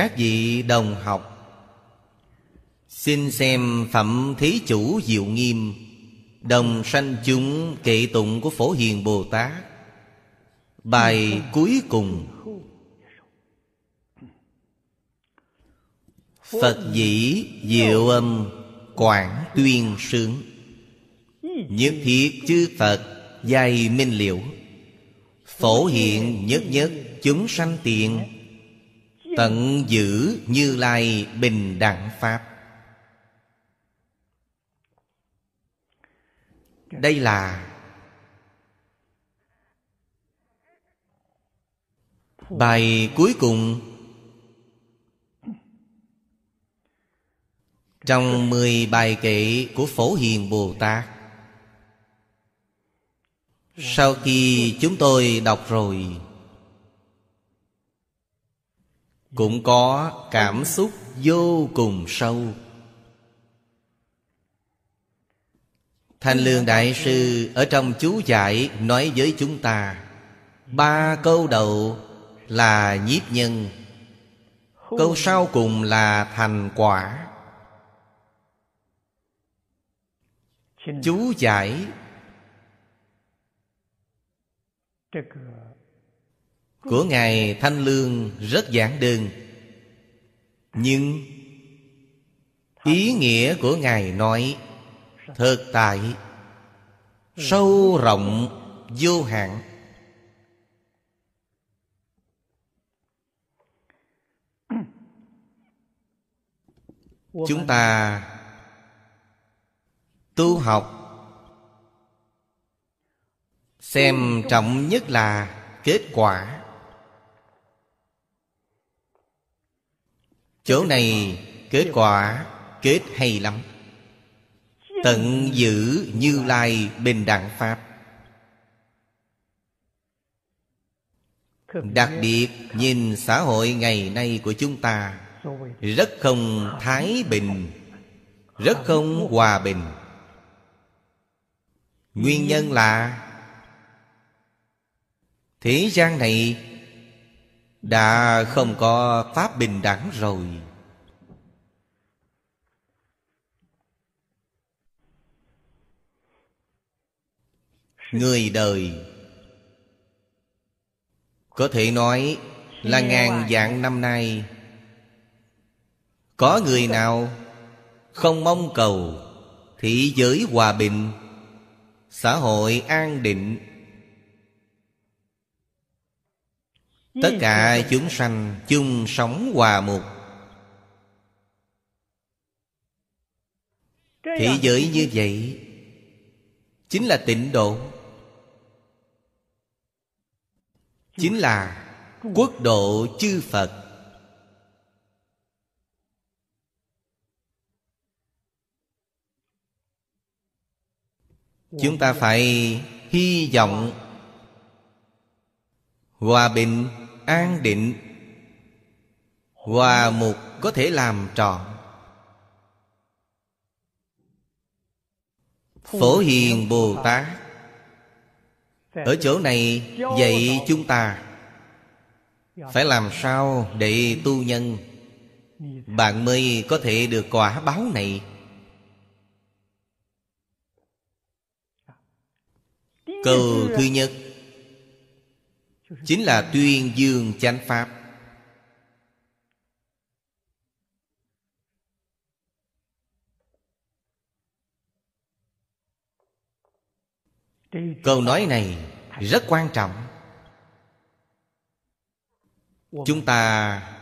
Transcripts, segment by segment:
các vị đồng học. Xin xem phẩm thí chủ diệu nghiêm, đồng sanh chúng kệ tụng của phổ hiền bồ tát. Bài cuối cùng. Phật dĩ diệu âm quảng tuyên sướng. Nhất thiết chư Phật dày minh liễu. Phổ hiện nhất nhất chúng sanh tiện Tận giữ như lai bình đẳng Pháp. Đây là Bài cuối cùng Trong mười bài kệ của Phổ Hiền Bồ Tát. Sau khi chúng tôi đọc rồi cũng có cảm xúc vô cùng sâu. Thanh Lương Đại Sư ở trong chú giải nói với chúng ta, Ba câu đầu là nhiếp nhân, Câu sau cùng là thành quả. Chú giải. Của Ngài Thanh Lương rất giản đơn. Nhưng Ý nghĩa của Ngài nói Thực tại, Sâu rộng, vô hạn. Chúng ta Tu học Xem trọng nhất là kết quả. Chỗ này kết quả kết hay lắm. Tận giữ như lai bình đẳng Pháp. Đặc biệt nhìn xã hội ngày nay của chúng ta, Rất không thái bình, Rất không hòa bình. Nguyên nhân là Thế gian này đã không có Pháp bình đẳng rồi. Người đời Có thể nói là ngàn vạn năm nay Có người nào không mong cầu Thị giới hòa bình Xã hội an định Tất cả chúng sanh chung sống hòa mục. Thế giới như vậy Chính là tịnh độ. Chính là quốc độ chư Phật. Chúng ta phải hy vọng Hòa bình, an định. Hòa mục có thể làm trọn Phổ Hiền Bồ Tát. Ở chỗ này dạy chúng ta. Phải làm sao để tu nhân? Bạn mới có thể được quả báo này. Câu thứ nhất. Chính là tuyên dương chánh Pháp. Câu nói này rất quan trọng. Chúng ta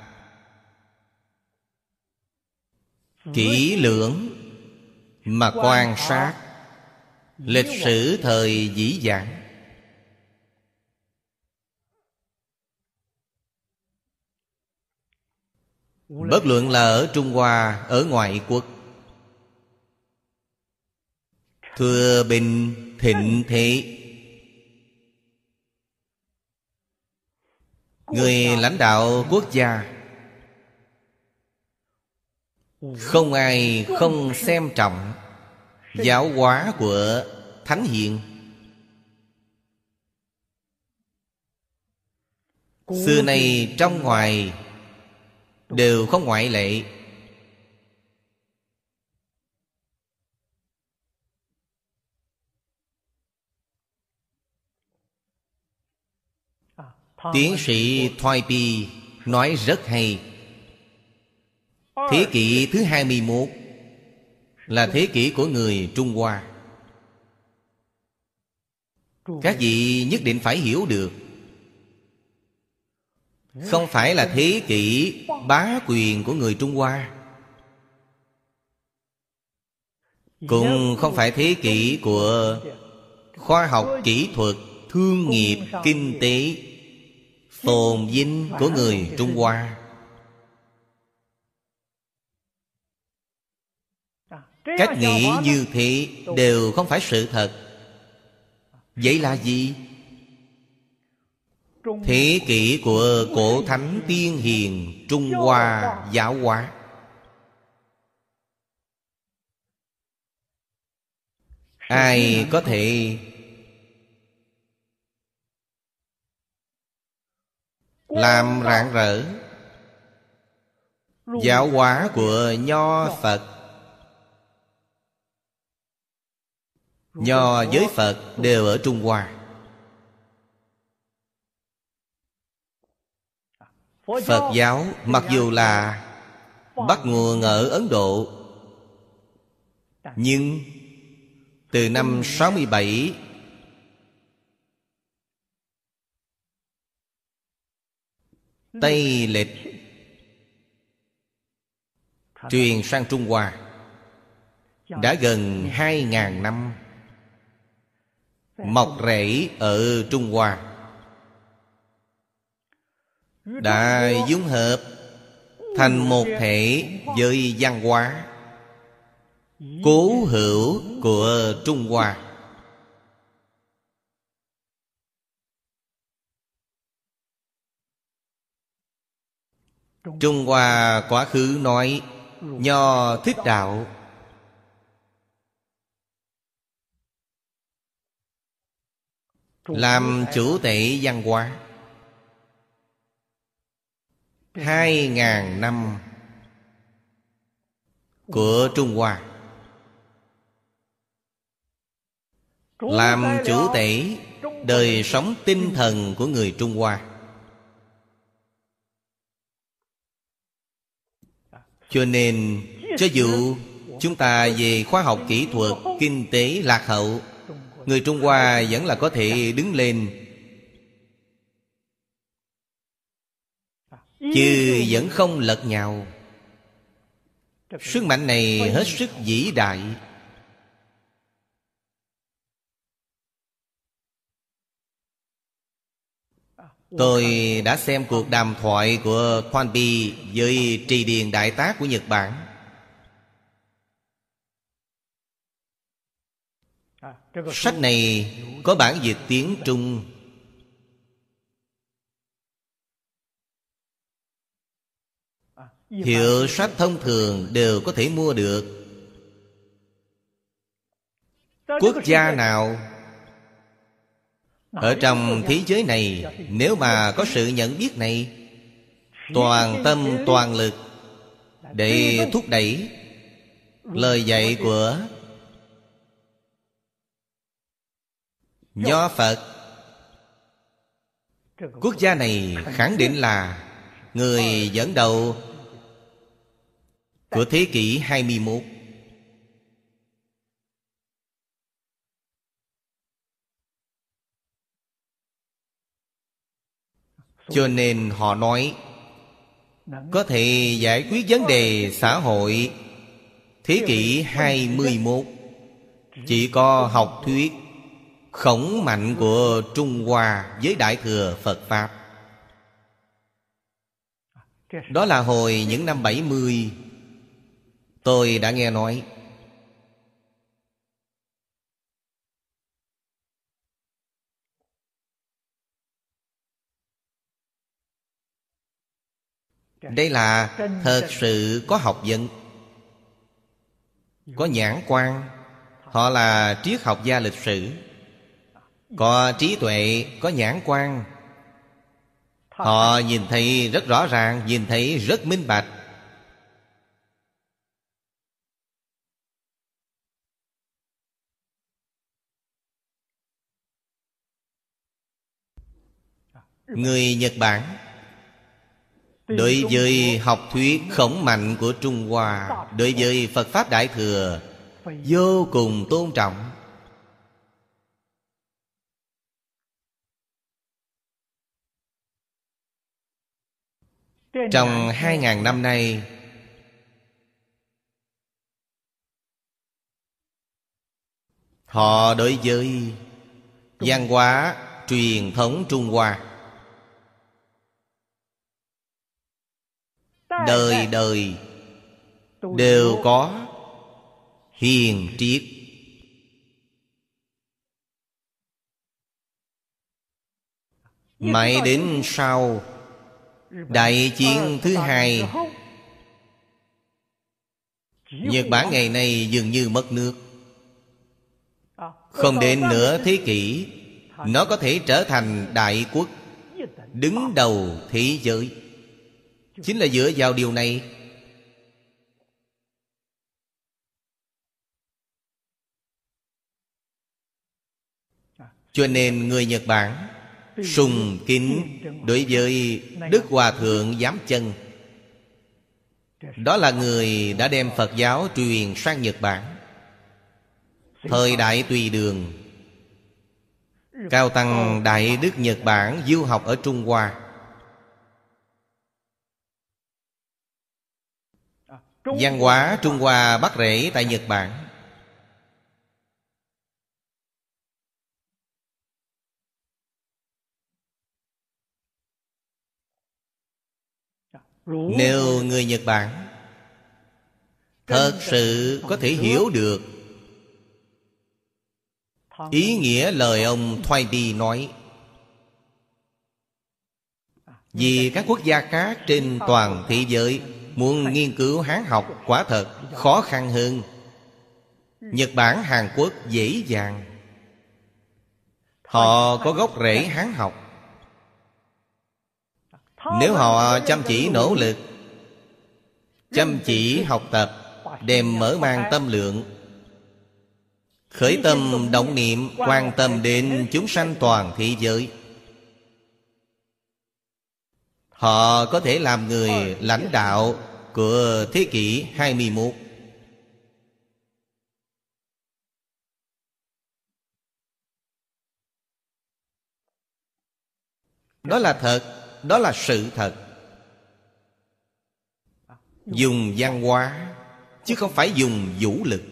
Kỹ lưỡng Mà quan sát Lịch sử thời dĩ dãn Bất luận là ở Trung Hoa, Ở ngoại quốc. Thừa bình thịnh thế, Người lãnh đạo quốc gia, Không ai không xem trọng Giáo hóa của Thánh Hiện Xưa nay, trong ngoài Đều không ngoại lệ. Tiến sĩ Thoai Pi nói rất hay. Thế kỷ thứ 21 Là thế kỷ của người Trung Hoa. Các vị nhất định phải hiểu được không phải là thế kỷ bá quyền của người Trung Hoa. Cũng không phải thế kỷ của khoa học kỹ thuật, thương nghiệp, kinh tế Phồn vinh của người Trung Hoa. Cách nghĩ như thế đều không phải sự thật. Vậy là gì? Thế kỷ của cổ thánh tiên hiền Trung Hoa giáo hóa. Ai có thể Làm rạng rỡ? Giáo hóa của Nho Phật. Nho với Phật đều ở Trung Hoa Phật giáo mặc dù là bắt nguồn ở Ấn Độ Nhưng từ năm 67 Tây lịch Truyền sang Trung Hoa Đã gần hai ngàn năm Mọc rễ ở Trung Hoa đã dung hợp Thành một thể với văn hóa Cố hữu của Trung Hoa. Trung Hoa quá khứ nói Nho thích đạo. Làm chủ tể văn hóa. Hai ngàn năm. Của Trung Hoa. Làm chủ tể, Đời sống tinh thần của người Trung Hoa. Cho nên, Cho dù chúng ta về khoa học kỹ thuật, Kinh tế lạc hậu, Người Trung Hoa vẫn là có thể đứng lên Chứ vẫn không lật nhào. Sức mạnh này hết sức vĩ đại. Tôi đã xem cuộc đàm thoại của Thoan Bi với trì điền đại tá của Nhật Bản. Sách này có bản dịch tiếng Trung. Hiệu sách thông thường đều có thể mua được. Quốc gia nào Ở trong thế giới này Nếu mà có sự nhận biết này Toàn tâm toàn lực Để thúc đẩy Lời dạy của Nho Phật. Quốc gia này khẳng định là Người dẫn đầu của thế kỷ 21 Cho nên họ nói, Có thể giải quyết vấn đề xã hội Thế kỷ 21 Chỉ có học thuyết Khổng mạnh của Trung Hoa với Đại Thừa Phật Pháp. Đó là hồi những năm 70 Tôi đã nghe nói. Đây là thật sự có học vấn Có nhãn quan. Họ là triết học gia lịch sử. Có trí tuệ, có nhãn quan. Họ nhìn thấy rất rõ ràng Nhìn thấy rất minh bạch. Người Nhật Bản Đối với học thuyết khổng mạnh của Trung Hoa Đối với Phật Pháp Đại Thừa Vô cùng tôn trọng. Trong hai ngàn năm nay Họ đối với văn hóa truyền thống Trung Hoa Đời đời Đều có Hiền triết. Mãi đến sau Đại chiến thứ hai Nhật Bản ngày nay dường như mất nước. Không đến nửa thế kỷ Nó có thể trở thành đại quốc Đứng đầu thế giới Chính là dựa vào điều này. Cho nên người Nhật Bản Sùng kính đối với Đức Hòa Thượng Giám Chân. Đó là người đã đem Phật giáo truyền sang Nhật Bản. Thời đại tùy đường, Cao Tăng Đại Đức Nhật Bản du học ở Trung Hoa. Văn hóa Trung Hoa bắt rễ tại Nhật Bản. Nếu người Nhật Bản Thật sự có thể hiểu được Ý nghĩa lời ông Thoai Đi nói, Vì các quốc gia khác trên toàn thế giới Muốn nghiên cứu Hán học quả thật khó khăn hơn. Nhật Bản, Hàn Quốc dễ dàng. Họ có gốc rễ Hán học. Nếu họ chăm chỉ nỗ lực Chăm chỉ học tập Đem mở mang tâm lượng. Khởi tâm động niệm Quan tâm đến chúng sanh toàn thế giới. Họ có thể làm người lãnh đạo của thế kỷ 21 Đó là thật, Đó là sự thật. Dùng văn hóa, Chứ không phải dùng vũ lực.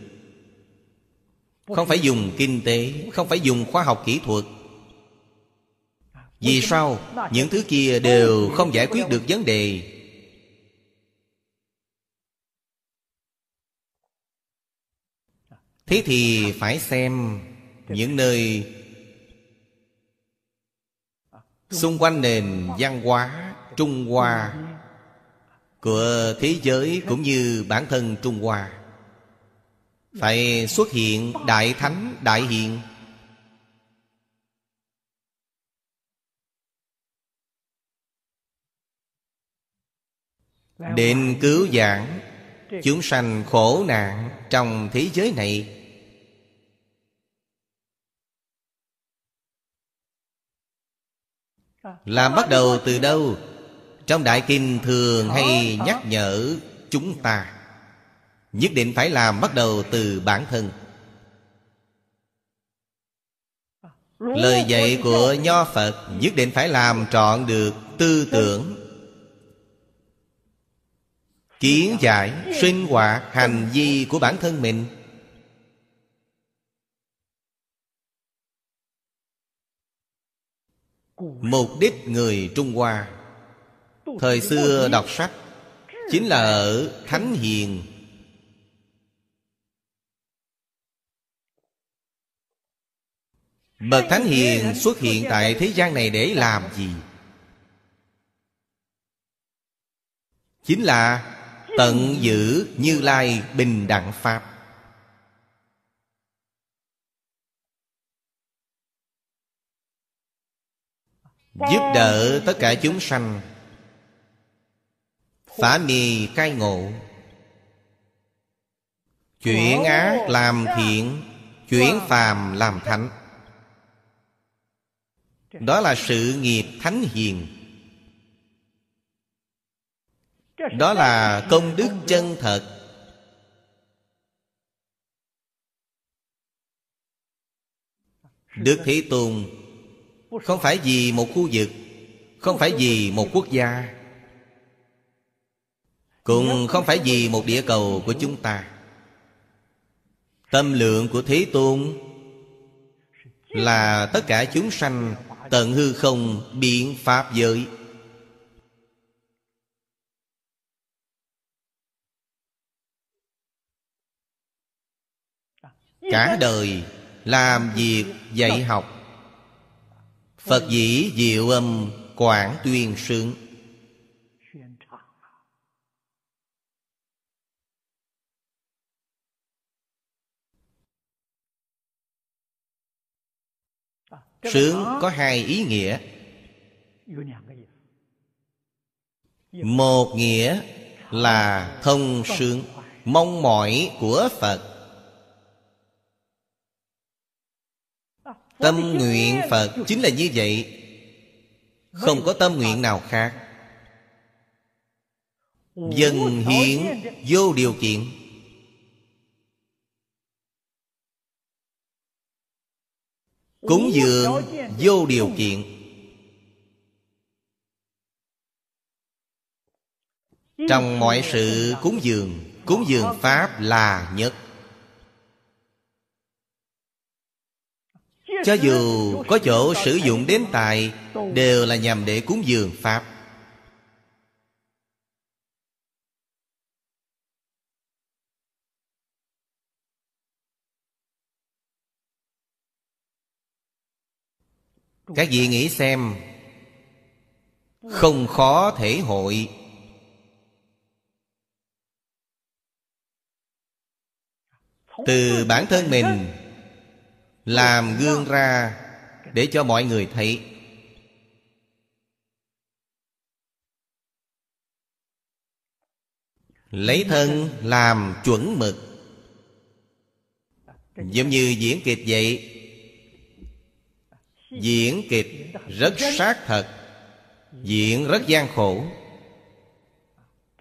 Không phải dùng kinh tế, Không phải dùng khoa học kỹ thuật. Vì sao? Những thứ kia đều không giải quyết được vấn đề. Thế thì phải xem những nơi Xung quanh nền văn hóa Trung Hoa Của thế giới cũng như bản thân Trung Hoa. Phải xuất hiện Đại Thánh, Đại Hiện Định cứu giảng Chúng sanh khổ nạn trong thế giới này Làm bắt đầu từ đâu? Trong Đại Kinh thường hay nhắc nhở chúng ta. Nhất định phải làm bắt đầu từ bản thân. Lời dạy của Nho Phật Nhất định phải làm trọn được tư tưởng. Kiến giải, sinh hoạt, hành vi của bản thân mình Mục đích người Trung Hoa. Thời xưa đọc sách Chính là ở Thánh Hiền. Bậc Thánh Hiền xuất hiện tại thế gian này để làm gì? Chính là tận giữ như lai bình đẳng Pháp. Giúp đỡ tất cả chúng sanh. Phá mì cai ngộ. Chuyển ác làm thiện, Chuyển phàm làm thánh. Đó là sự nghiệp thánh hiền. Đó là công đức chân thật. Đức Thế Tôn không phải vì một khu vực, Không phải vì một quốc gia, Cũng không phải vì một địa cầu của chúng ta. Tâm lượng của Thế Tôn Là tất cả chúng sanh Tận hư không biện pháp giới. Cả đời làm việc dạy học Phật dĩ diệu âm quảng tuyên sướng. Sướng có hai ý nghĩa. Một nghĩa là thông sướng, Mong mỏi của Phật. Tâm nguyện Phật chính là như vậy. Không có tâm nguyện nào khác. Dân hiến vô điều kiện. Cúng dường vô điều kiện. Trong mọi sự cúng dường Cúng dường Pháp là nhất. Cho dù có chỗ sử dụng đến tài, Đều là nhằm để cúng dường Pháp. Các vị nghĩ xem, Không khó thể hội. Từ bản thân mình làm gương ra để cho mọi người thấy. Lấy thân làm chuẩn mực. Giống như diễn kịch vậy. Diễn kịch rất sát thật, diễn rất gian khổ.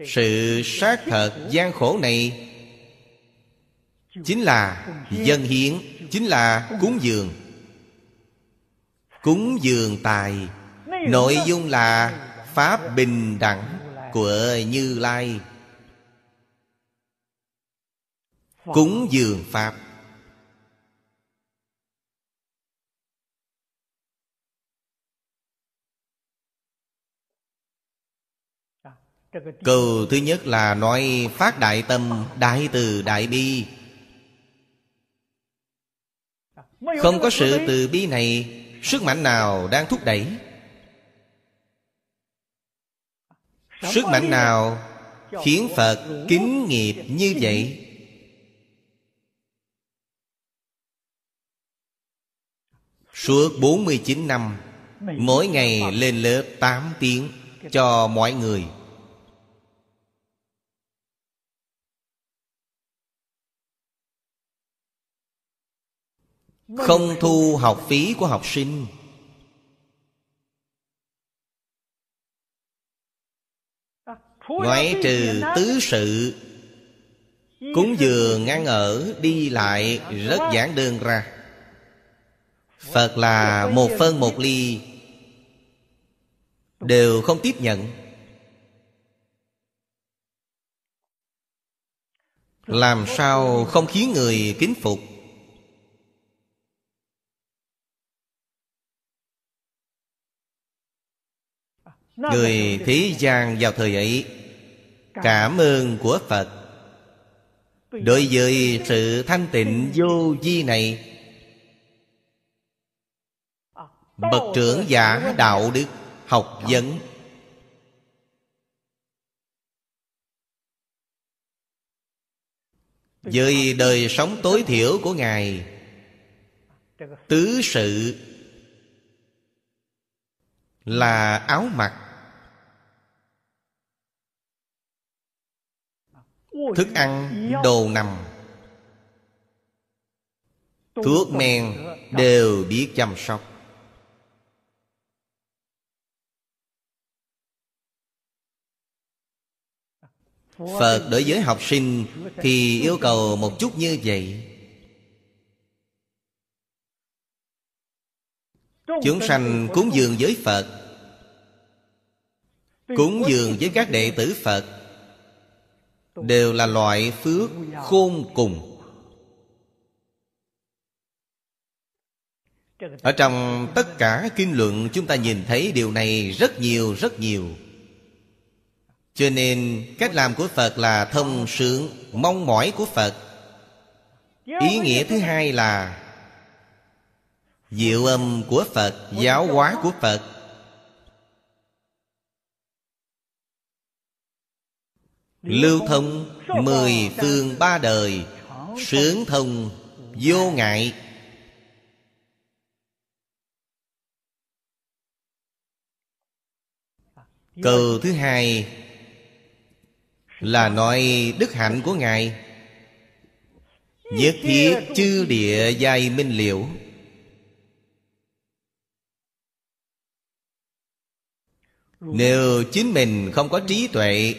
Sự sát thật gian khổ này chính là dân hiến, chính là cúng dường. Cúng dường tài, nội dung là pháp bình đẳng của như lai. Cúng dường pháp. Câu thứ nhất là nói phát đại tâm, Đại từ, đại bi. Không có sự từ bi này Sức mạnh nào đang thúc đẩy? Sức mạnh nào Khiến Phật kính nghiệp như vậy? Suốt 49 năm Mỗi ngày lên lớp 8 tiếng Cho mọi người Không thu học phí của học sinh. Ngoại trừ tứ sự Cúng dường ngăn ở Đi lại rất giản đơn ra. Phật là một phân một ly Đều không tiếp nhận. Làm sao không khiến người kính phục Người thế gian vào thời ấy Cảm ơn của Phật. Đối với sự thanh tịnh vô vi này Bậc trưởng giả đạo đức học vấn. Với đời sống tối thiểu của Ngài Tứ sự Là áo mặc. Thức ăn đồ nằm. Thuốc men đều biết chăm sóc. Phật đối với học sinh thì yêu cầu một chút như vậy. Chúng sanh cúng dường với phật, cúng dường với các đệ tử phật đều là loại phước khôn cùng. Ở trong tất cả kinh luận, chúng ta nhìn thấy điều này rất nhiều rất nhiều. Cho nên, cách làm của phật là thông sướng, mong mỏi của phật. Ý nghĩa thứ hai là diệu âm của phật, giáo hóa của phật. Lưu thông mười phương ba đời, sướng thông vô ngại. Câu thứ hai là nói đức hạnh của ngài. Nhất thiết chư địa giai minh liễu. Nếu chính mình không có trí tuệ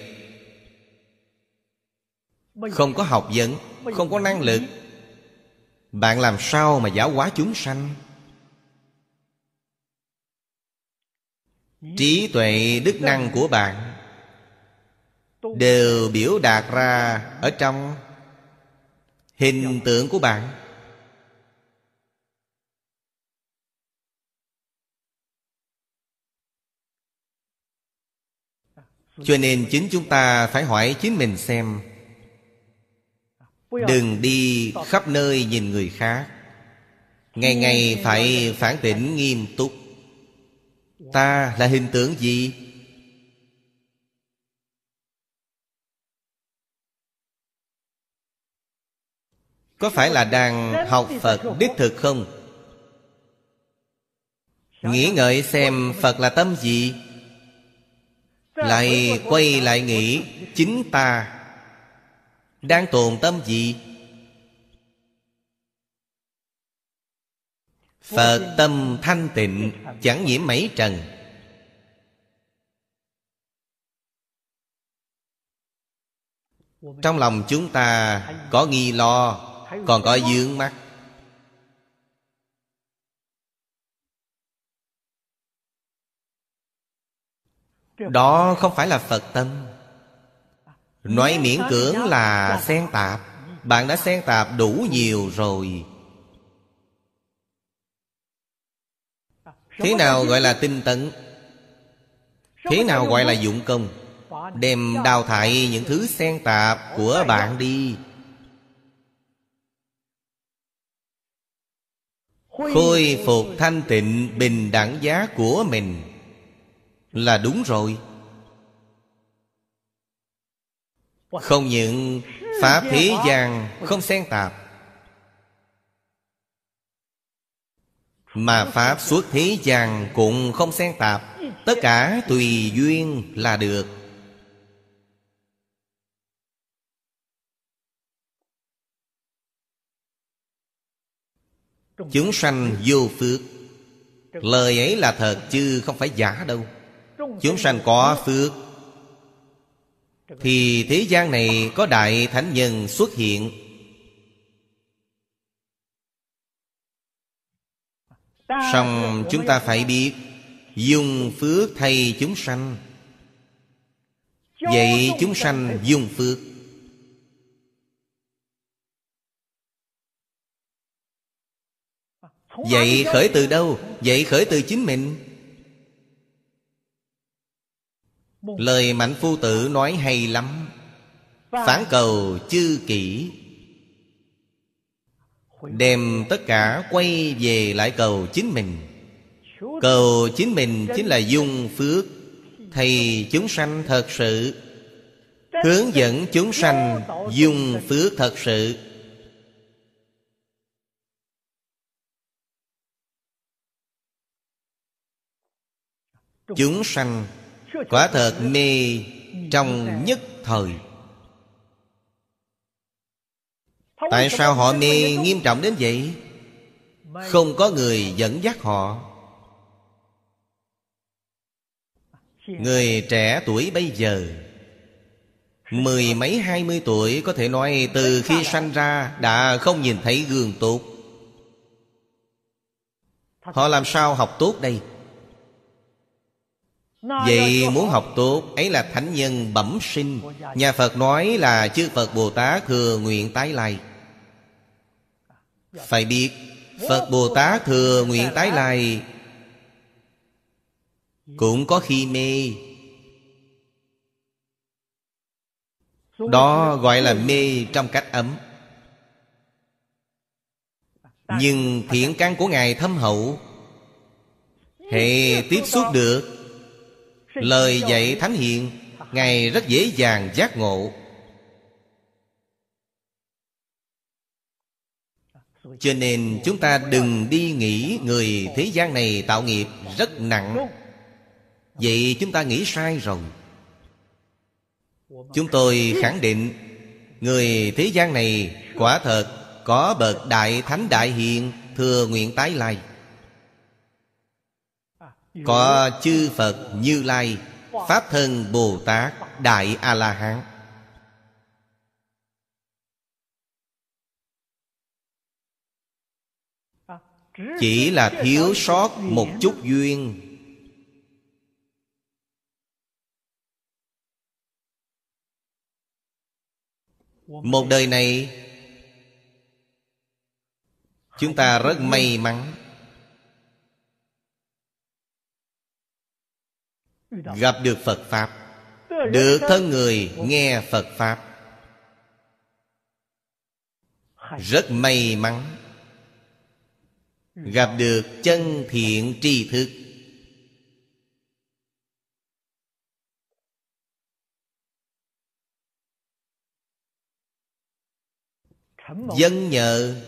không có học vấn không có năng lực. Bạn làm sao mà giáo hóa chúng sanh? Trí tuệ đức năng của bạn đều biểu đạt ra ở trong hình tượng của bạn. Cho nên chính chúng ta phải hỏi chính mình xem đừng đi khắp nơi nhìn người khác. Ngày ngày phải phản tỉnh nghiêm túc. Ta là hình tượng gì? Có phải là đang học phật đích thực không? Nghĩ ngợi xem phật là tâm gì? Lại quay lại nghĩ chính ta đang tồn tâm gì? Phật tâm thanh tịnh, chẳng nhiễm mấy trần. Trong lòng chúng ta có nghi lo, còn có dướng mắt. Đó không phải là phật tâm nói miễn cưỡng là xen tạp. Bạn đã xen tạp đủ nhiều rồi. Thế nào gọi là tinh tấn? Thế nào gọi là dụng công? Đem đào thải những thứ xen tạp của bạn đi. Khôi phục thanh tịnh bình đẳng giá của mình. Là đúng rồi không những pháp thế gian, không xen tạp, mà pháp suốt thế gian cũng không xen tạp. Tất cả tùy duyên là được. Chúng sanh vô phước. Lời ấy là thật chứ không phải giả đâu. Chúng sanh có phước thì thế gian này có đại thánh nhân xuất hiện. Xong chúng ta phải biết, Dùng phước thay chúng sanh. Vậy chúng sanh dùng phước. Vậy khởi từ đâu? Vậy khởi từ chính mình. Lời Mạnh Phu Tử nói hay lắm. Phản cầu chư kỹ Đem tất cả quay về lại cầu chính mình. Cầu chính mình chính là dung phước. Thầy chúng sanh thật sự. Hướng dẫn chúng sanh dùng phước thật sự. Chúng sanh quả thật mê trong nhất thời. Tại sao họ mê nghiêm trọng đến vậy? Không có người dẫn dắt họ. Người trẻ tuổi bây giờ, Mười mấy, hai mươi tuổi Có thể nói từ khi sanh ra Đã không nhìn thấy gương tốt. Họ làm sao học tốt đây? Vậy muốn học tốt Ấy là thánh nhân bẩm sinh. Nhà Phật nói là chư Phật Bồ Tát thừa nguyện tái lai. Phải biết Phật Bồ Tát thừa nguyện tái lai Cũng có khi mê. Đó gọi là mê trong cách ấm. Nhưng thiện căn của Ngài thâm hậu Hệ tiếp xúc được Lời dạy Thánh Hiện Ngài rất dễ dàng giác ngộ. Cho nên chúng ta đừng đi nghĩ Người thế gian này tạo nghiệp rất nặng. Vậy chúng ta nghĩ sai rồi. Chúng tôi khẳng định, Người thế gian này quả thật Có bậc đại thánh đại hiện Thừa nguyện tái lai. Có chư Phật Như Lai, Pháp thân Bồ Tát Đại A-la-hán. Chỉ là thiếu sót một chút duyên. Một đời này, Chúng ta rất may mắn. Gặp được Phật Pháp. Được thân người nghe Phật Pháp. Rất may mắn. Gặp được chân thiện tri thức. Dân nhờ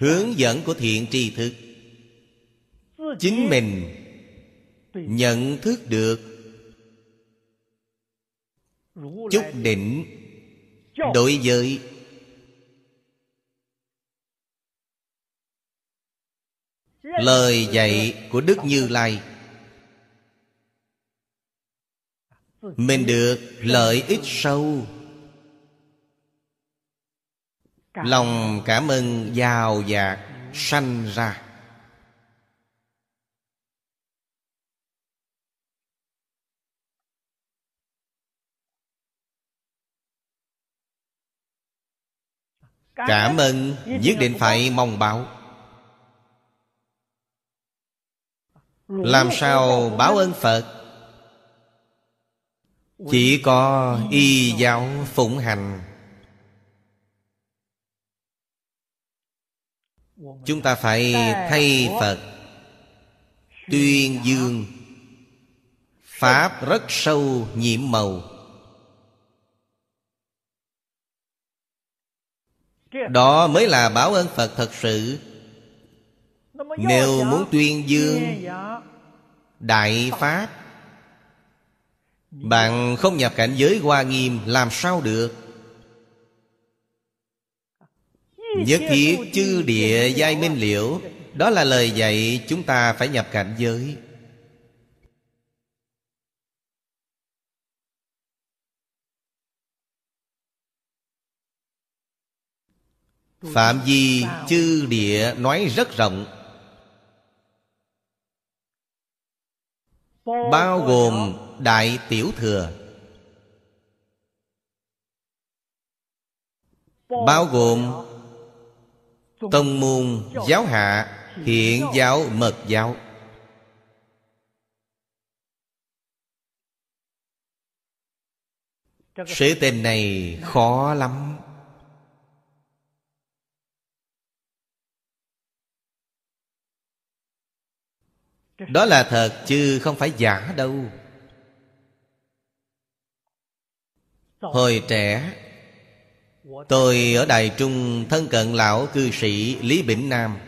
Hướng dẫn của thiện tri thức. Chính mình Nhận thức được. Chúc định Đối với Lời dạy của Đức Như Lai. Mình được lợi ích sâu. Lòng cảm ơn giàu dạt sanh ra. Cảm ơn. Nhất định phải mong báo. Làm sao báo ơn Phật? Chỉ có y giáo phụng hành. Chúng ta phải thay Phật. Tuyên dương. Pháp rất sâu nhiễm màu Đó mới là báo ơn Phật thật sự. Nếu muốn tuyên dương Đại Pháp, Bạn không nhập cảnh giới hoa nghiêm Làm sao được? Nhất thiết chư địa giai minh liễu, Đó là lời dạy chúng ta phải nhập cảnh giới. Phạm vi chư địa nói rất rộng. Bao gồm Đại Tiểu Thừa. Bao gồm Tông môn giáo hạ Hiện giáo mật giáo. Sự tình này khó lắm Đó là thật, chứ không phải giả đâu. Hồi trẻ, Tôi ở Đài Trung thân cận lão cư sĩ Lý Bỉnh Nam.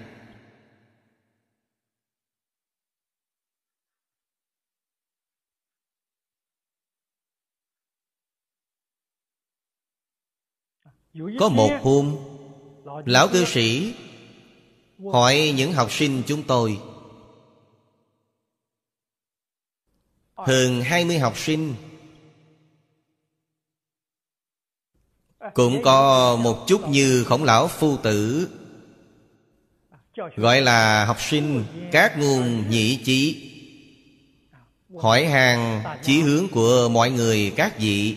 Có một hôm, Lão cư sĩ Hỏi những học sinh chúng tôi Hơn 20 học sinh. Cũng có một chút như khổng lão phu tử. Gọi là học sinh các nguồn nhị trí Hỏi hàng chí hướng của mọi người các vị.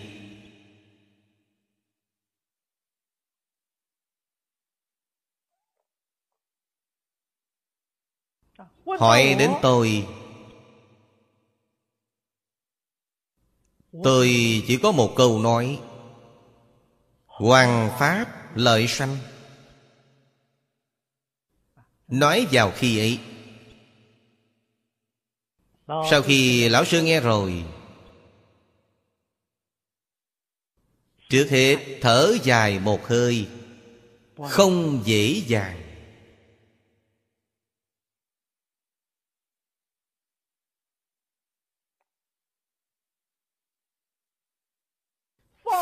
Hỏi đến tôi Tôi chỉ có một câu nói. Hoàng Pháp lợi sanh. Nói vào khi ấy. Sau khi Lão Sư nghe rồi, Trước hết thở dài một hơi, Không dễ dàng.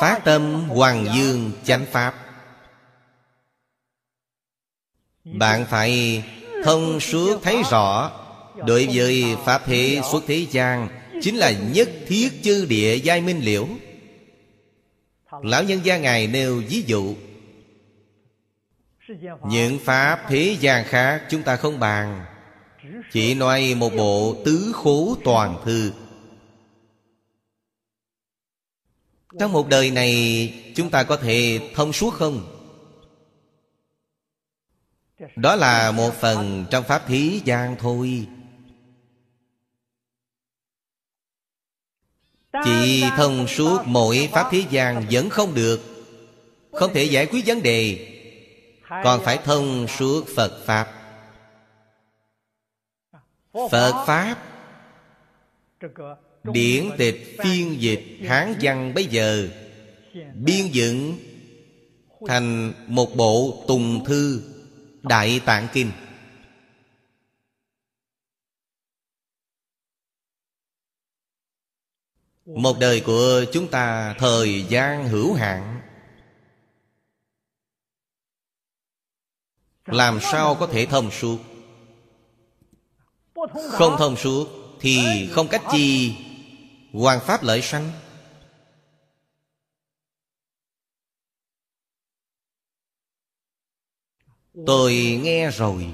Phát tâm Hoàng Dương chánh Pháp. Bạn phải thông suốt thấy rõ, Đối với Pháp thế xuất thế gian, Chính là nhất thiết chư địa giai minh liễu. Lão nhân gia Ngài nêu ví dụ. Những Pháp thế gian khác chúng ta không bàn, Chỉ nói một bộ tứ khố toàn thư. Trong một đời này, Chúng ta có thể thông suốt không? Đó là một phần trong Pháp thí gian thôi. Chỉ thông suốt mỗi Pháp thí gian vẫn không được. Không thể giải quyết vấn đề. Còn phải thông suốt Phật Pháp. Phật Pháp Điển tịch phiên dịch Hán văn bây giờ. Biên dựng Thành một bộ tùng thư Đại Tạng Kinh. Một đời của chúng ta thời gian hữu hạn. Làm sao có thể thông suốt? Không thông suốt Thì không cách chi Hoàng Pháp lợi sanh. Tôi nghe rồi.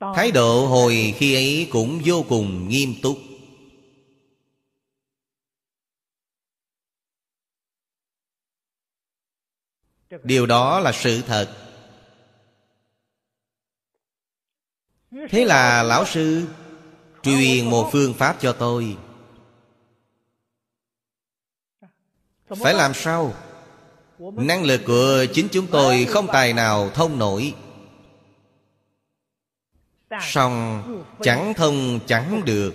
Thái độ hồi khi ấy cũng vô cùng nghiêm túc. Điều đó là sự thật. Thế là lão sư? Truyền một phương pháp cho tôi. Phải làm sao? Năng lực của chính chúng tôi không tài nào thông nổi. Xong chẳng thông, chẳng được.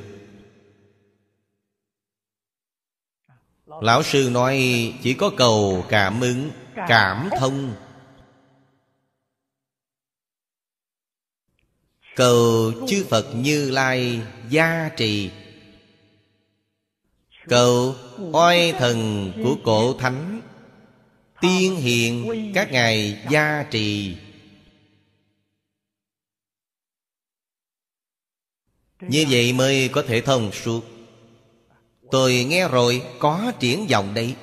Lão sư nói chỉ có cầu cảm ứng, Cảm thông. Cầu chư Phật Như Lai gia trì. Cầu oai thần của cổ thánh, Tiên hiền các ngài gia trì. Như vậy mới có thể thông suốt. Tôi nghe rồi, có triển vọng đấy.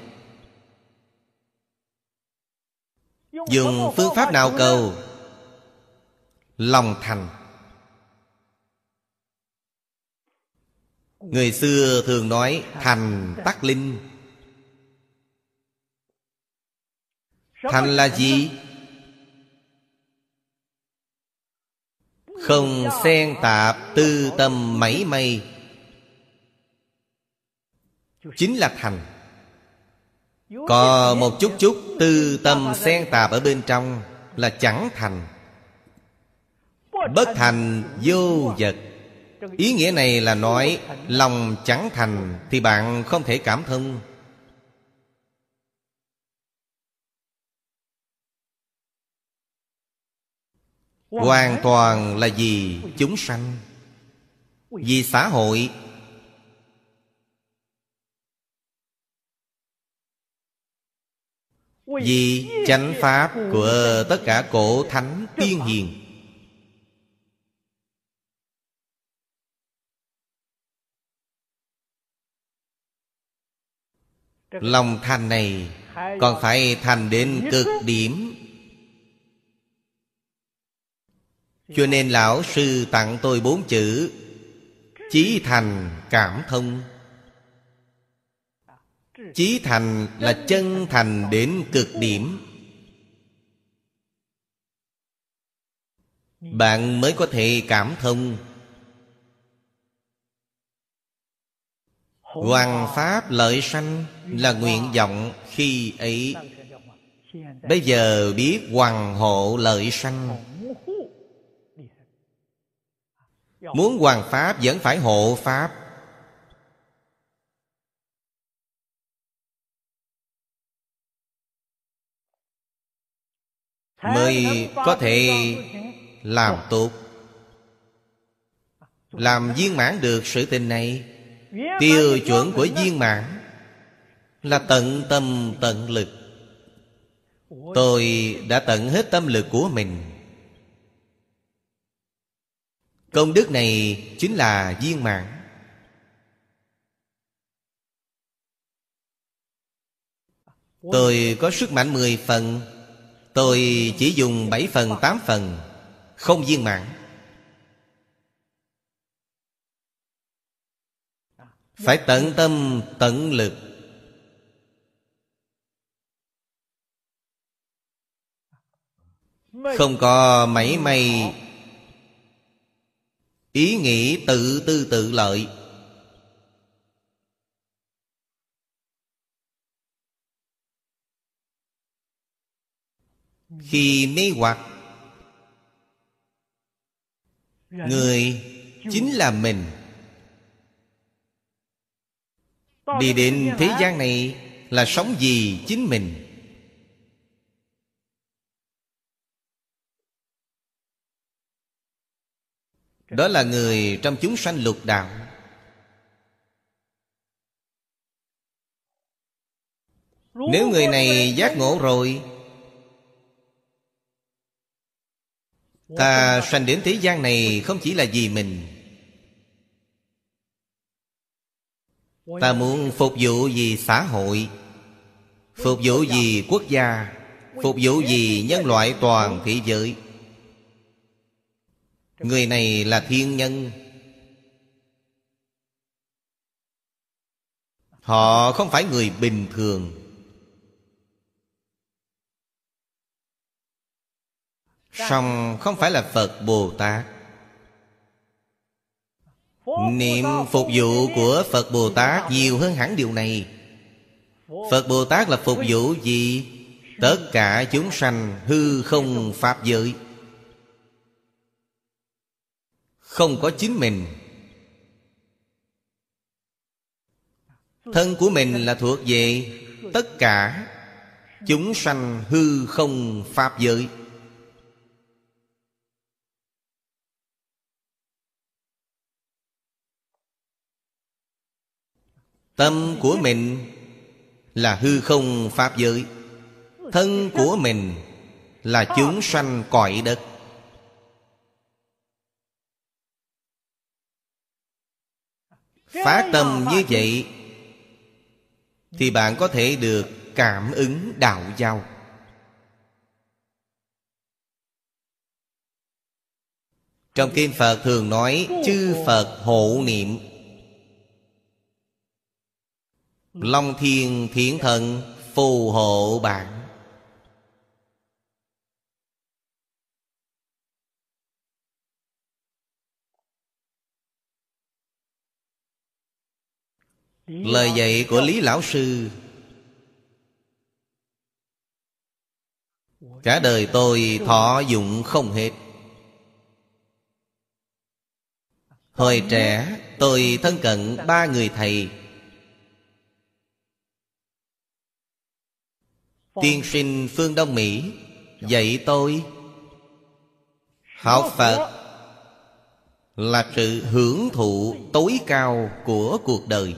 Dùng phương pháp nào cầu? Lòng thành. Người xưa thường nói, thành tắc linh. Thành là gì? Không xen tạp tư tâm mảy may. Chính là thành. Có một chút chút tư tâm xen tạp ở bên trong Là chẳng thành. Bất thành vô vật. Ý nghĩa này là nói, Lòng chẳng thành Thì bạn không thể cảm thông. Hoàn toàn là vì chúng sanh, Vì xã hội. Vì chánh pháp của tất cả cổ thánh tiên hiền Lòng thành này Còn phải thành đến cực điểm. Cho nên lão sư tặng tôi bốn chữ Chí thành cảm thông. Chí thành là chân thành đến cực điểm. Bạn mới có thể cảm thông Hoàng Pháp lợi sanh là nguyện vọng khi ấy. Bây giờ biết hoàng hộ lợi sanh. Muốn hoàng Pháp vẫn phải hộ Pháp. Mới có thể làm tốt. Làm viên mãn được sự tình này Tiêu chuẩn của viên mãn Là tận tâm tận lực. Tôi đã tận hết tâm lực của mình. Công đức này chính là viên mãn. Tôi có sức mạnh 10 phần. Tôi chỉ dùng 7 phần 8 phần. Không viên mãn Phải tận tâm tận lực. Không có mảy may. Ý nghĩ tự tư tự lợi. Khi mê hoặc Người chính là mình Đi đến thế gian này Là sống vì chính mình. Đó là người trong chúng sanh lục đạo. Nếu người này giác ngộ rồi Ta sanh đến thế gian này không chỉ là vì mình Ta muốn phục vụ vì xã hội Phục vụ vì quốc gia Phục vụ vì nhân loại toàn thế giới. Người này là thiên nhân. Họ không phải người bình thường. Song không phải là phật bồ tát niệm phục vụ của phật bồ tát nhiều hơn hẳn điều này. Phật bồ tát là phục vụ gì? Tất cả chúng sanh hư không pháp giới. Không có chính mình. Thân của mình là thuộc về tất cả chúng sanh hư không pháp giới. Tâm của mình là hư không pháp giới. Thân của mình là chúng sanh cõi đất. Phát tâm như vậy Thì bạn có thể được cảm ứng đạo giao Trong Kinh Phật thường nói, Chư Phật hộ niệm. Long thiên thiện thần, phù hộ bạn. Lời dạy của Lý Lão Sư. Cả đời tôi thọ dụng không hết. Hồi trẻ, tôi thân cận ba người thầy. Tiên sinh phương Đông Mỹ Dạy tôi. Học Phật Là sự hưởng thụ tối cao của cuộc đời.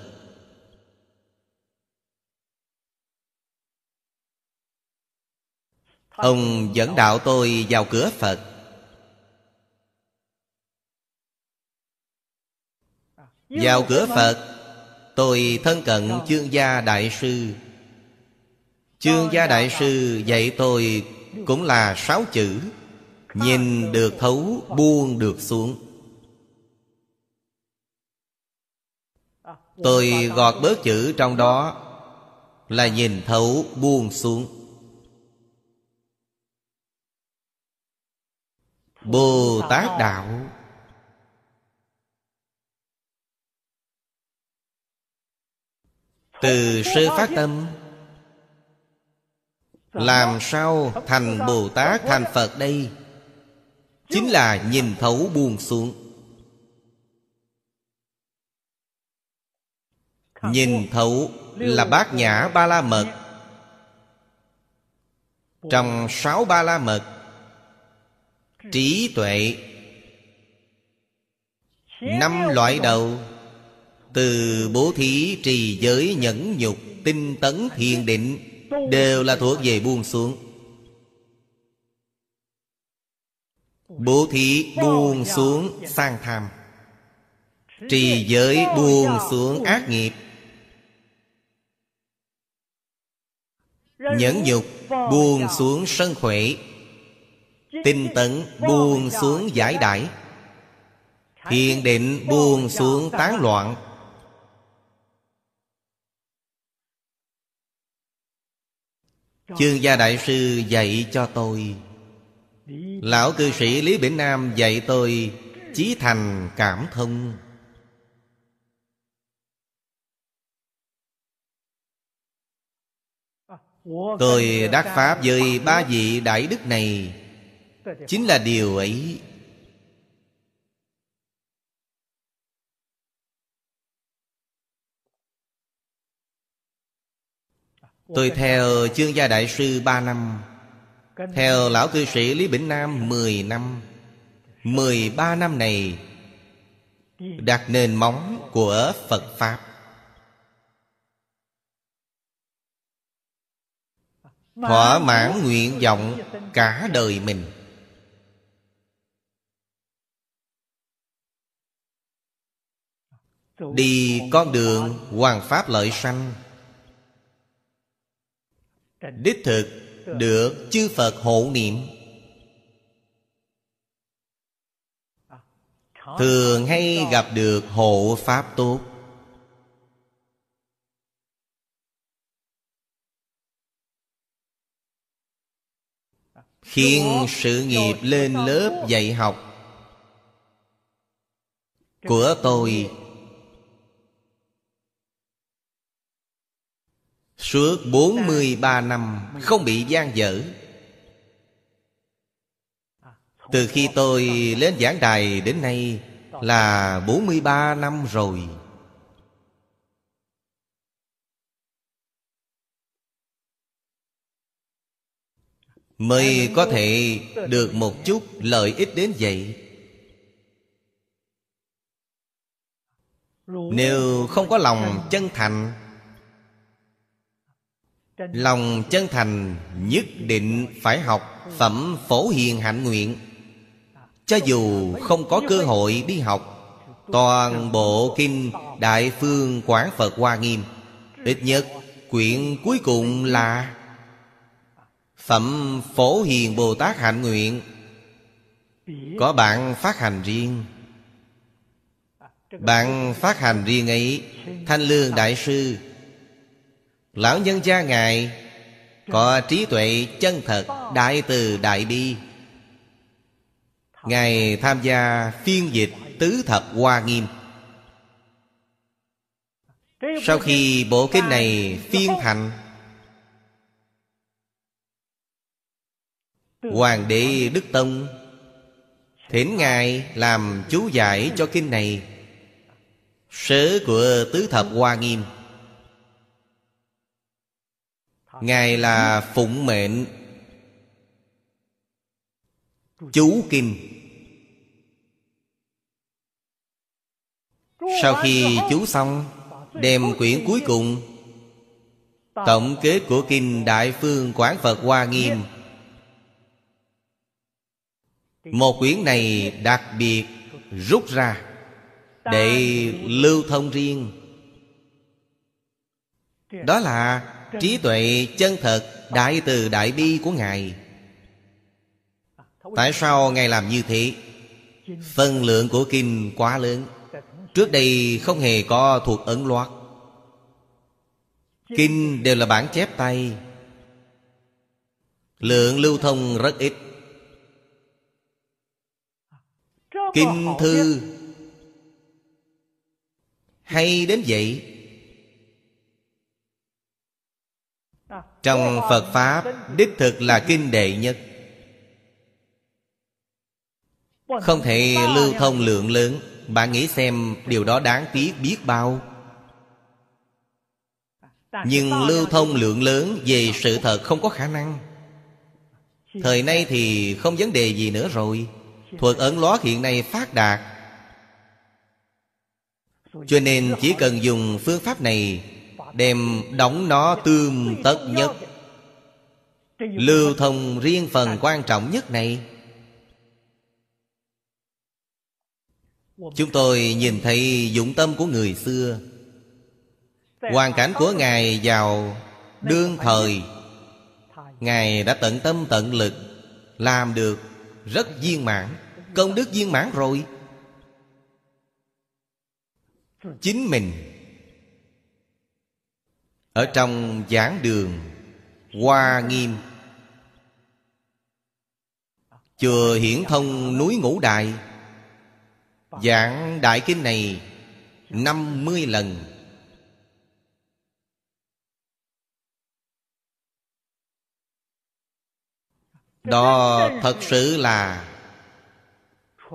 Ông dẫn đạo tôi vào cửa Phật. Vào cửa Phật Tôi thân cận chương gia đại sư Chương gia đại sư dạy tôi Cũng là sáu chữ. Nhìn được thấu buông được xuống. Tôi gọt bớt chữ trong đó Là nhìn thấu buông xuống. Bồ Tát Đạo. Từ sơ phát tâm Làm sao thành Bồ Tát thành Phật đây? Chính là nhìn thấu buông xuống. Nhìn thấu là bát nhã ba la mật Trong sáu ba la mật trí tuệ năm loại đầu từ bố thí trì giới nhẫn nhục tinh tấn thiền định đều là thuộc về buông xuống. Bố thí buông xuống sang tham, trì giới buông xuống ác nghiệp. Nhẫn nhục buông xuống sân khỏe, Tinh tấn buông xuống giải đãi. Thiền định buông xuống tán loạn Chương gia đại sư dạy cho tôi. Lão cư sĩ Lý Bỉnh Nam dạy tôi Chí thành cảm thông. Tôi đắc Pháp với ba vị đại đức này. Chính là điều ấy. Tôi theo chương gia đại sư ba năm. Theo lão cư sĩ Lý Bỉnh Nam mười năm. Mười ba năm này, Đặt nền móng của Phật Pháp. Thỏa mãn nguyện vọng cả đời mình. Đi con đường hoàng pháp lợi sanh Đích thực được chư Phật hộ niệm. Thường hay gặp được hộ Pháp tốt. Khiến sự nghiệp lên lớp dạy học Của tôi Suốt 43 năm không bị gian dở. Từ khi tôi lên giảng đài đến nay Là 43 năm rồi. Mới có thể được một chút lợi ích đến vậy. Nếu không có lòng chân thành Lòng chân thành nhất định phải học Phẩm phổ hiền hạnh nguyện. Cho dù không có cơ hội đi học, Toàn bộ kinh Đại Phương Quán Phật Hoa Nghiêm, Ít nhất quyển cuối cùng là Phẩm Phổ Hiền Bồ Tát Hạnh Nguyện. Có bạn phát hành riêng. Bạn phát hành riêng ấy, Thanh Lương Đại Sư Lão nhân gia Ngài, Có trí tuệ chân thật, Đại từ đại bi. Ngài tham gia phiên dịch Tứ thập hoa nghiêm. Sau khi bộ kinh này phiên thành, Hoàng đế Đức Tông Thỉnh Ngài làm chú giải cho kinh này. Sớ của Tứ Thập Hoa Nghiêm. Ngài là phụng mệnh. Chú Kinh Sau khi chú xong, Đem quyển cuối cùng, Tổng kết của Kinh Đại Phương Quán Phật Hoa Nghiêm. Một quyển này đặc biệt rút ra Để lưu thông riêng. Đó là trí tuệ chân thật, Đại từ đại bi của Ngài. Tại sao Ngài làm như thế? Phân lượng của Kinh quá lớn. Trước đây không hề có thuộc ấn loạt. Kinh đều là bản chép tay. Lượng lưu thông rất ít. Kinh thư. Hay đến vậy Trong Phật Pháp, Đích thực là kinh đệ nhất. Không thể lưu thông lượng lớn. Bạn nghĩ xem điều đó đáng tiếc biết bao. Nhưng lưu thông lượng lớn về sự thật không có khả năng. Thời nay thì không vấn đề gì nữa rồi. Thuật ấn lót hiện nay phát đạt. Cho nên chỉ cần dùng phương pháp này Đem đóng nó tương tất nhất. Lưu thông riêng phần quan trọng nhất này. Chúng tôi nhìn thấy dụng tâm của người xưa. Hoàn cảnh của Ngài vào đương thời. Ngài đã tận tâm tận lực, Làm được rất viên mãn. Công đức viên mãn rồi. Chính mình ở trong giảng đường Hoa Nghiêm. Chùa Hiển Thông núi Ngũ Đại Giảng Đại Kinh này 50 lần. Đó thật sự là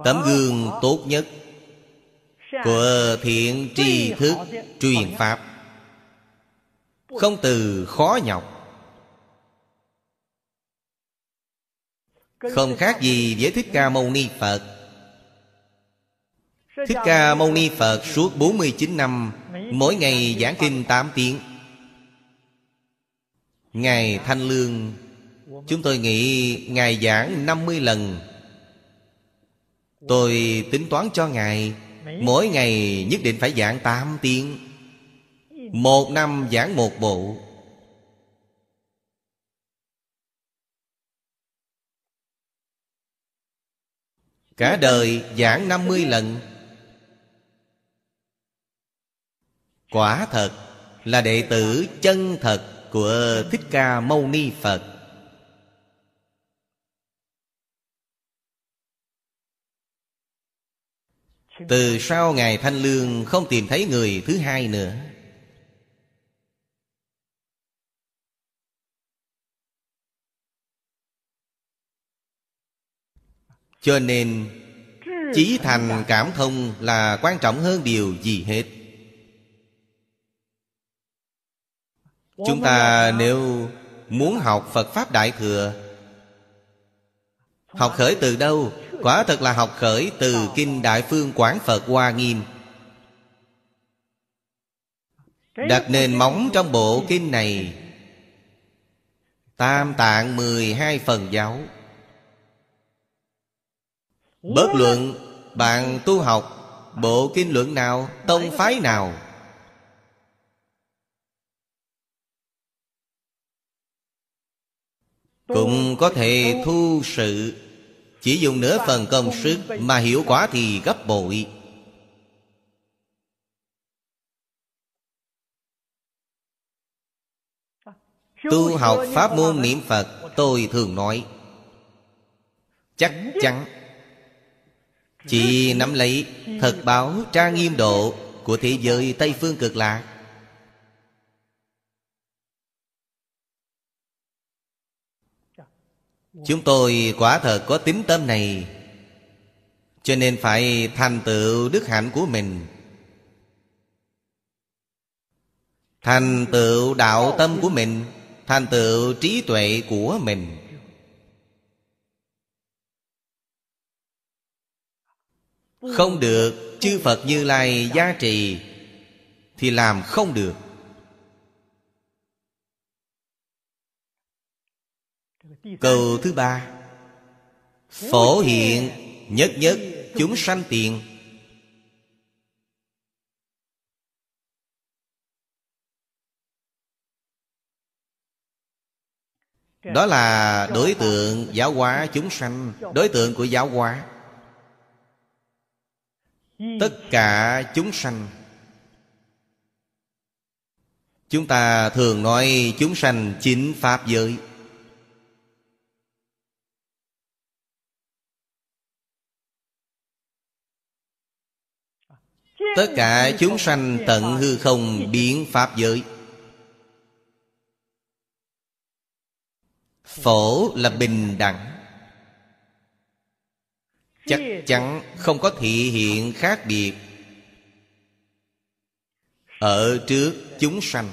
Tấm gương tốt nhất Của thiện tri thức truyền Pháp. Không từ khó nhọc. Không khác gì với Thích Ca Mâu Ni Phật. Thích Ca Mâu Ni Phật suốt 49 năm, Mỗi ngày giảng kinh 8 tiếng. Ngày Thanh Lương, Chúng tôi nghĩ Ngài giảng 50 lần. Tôi tính toán cho Ngài, Mỗi ngày nhất định phải giảng 8 tiếng. Một năm giảng một bộ. Cả đời giảng 50 lần. Quả thật là đệ tử chân thật của Thích Ca Mâu Ni Phật. Từ sau Ngài Thanh Lương không tìm thấy người thứ hai nữa. Cho nên Chí thành cảm thông là quan trọng hơn điều gì hết. Chúng ta nếu muốn học Phật Pháp Đại Thừa Học khởi từ đâu? Quả thật là học khởi từ Kinh Đại Phương Quán Phật Hoa Nghiêm. Đặt nền móng trong bộ kinh này Tam tạng 12 phần giáo Bất luận, bạn tu học, Bộ kinh luận nào, Tông phái nào? Cũng có thể thu sự, Chỉ dùng nửa phần công sức Mà hiệu quả thì gấp bội. Tu học pháp môn niệm Phật, Tôi thường nói, Chắc chắn chỉ nắm lấy thật báo trang nghiêm độ Của thế giới Tây Phương cực lạc. Chúng tôi quả thật có tính tâm này, Cho nên phải thành tựu đức hạnh của mình. Thành tựu đạo tâm của mình, Thành tựu trí tuệ của mình. Không được, chư Phật Như Lai gia trì, Thì làm không được. Câu thứ ba. Phổ hiện, nhất nhất, chúng sanh tiền. Đó là đối tượng giáo hóa chúng sanh, Đối tượng của giáo hóa. Tất cả chúng sanh. Chúng ta thường nói chúng sanh chính Pháp giới. Tất cả chúng sanh tận hư không biến Pháp giới. Phổ là bình đẳng. Chắc chắn không có thị hiện khác biệt. Ở trước chúng sanh,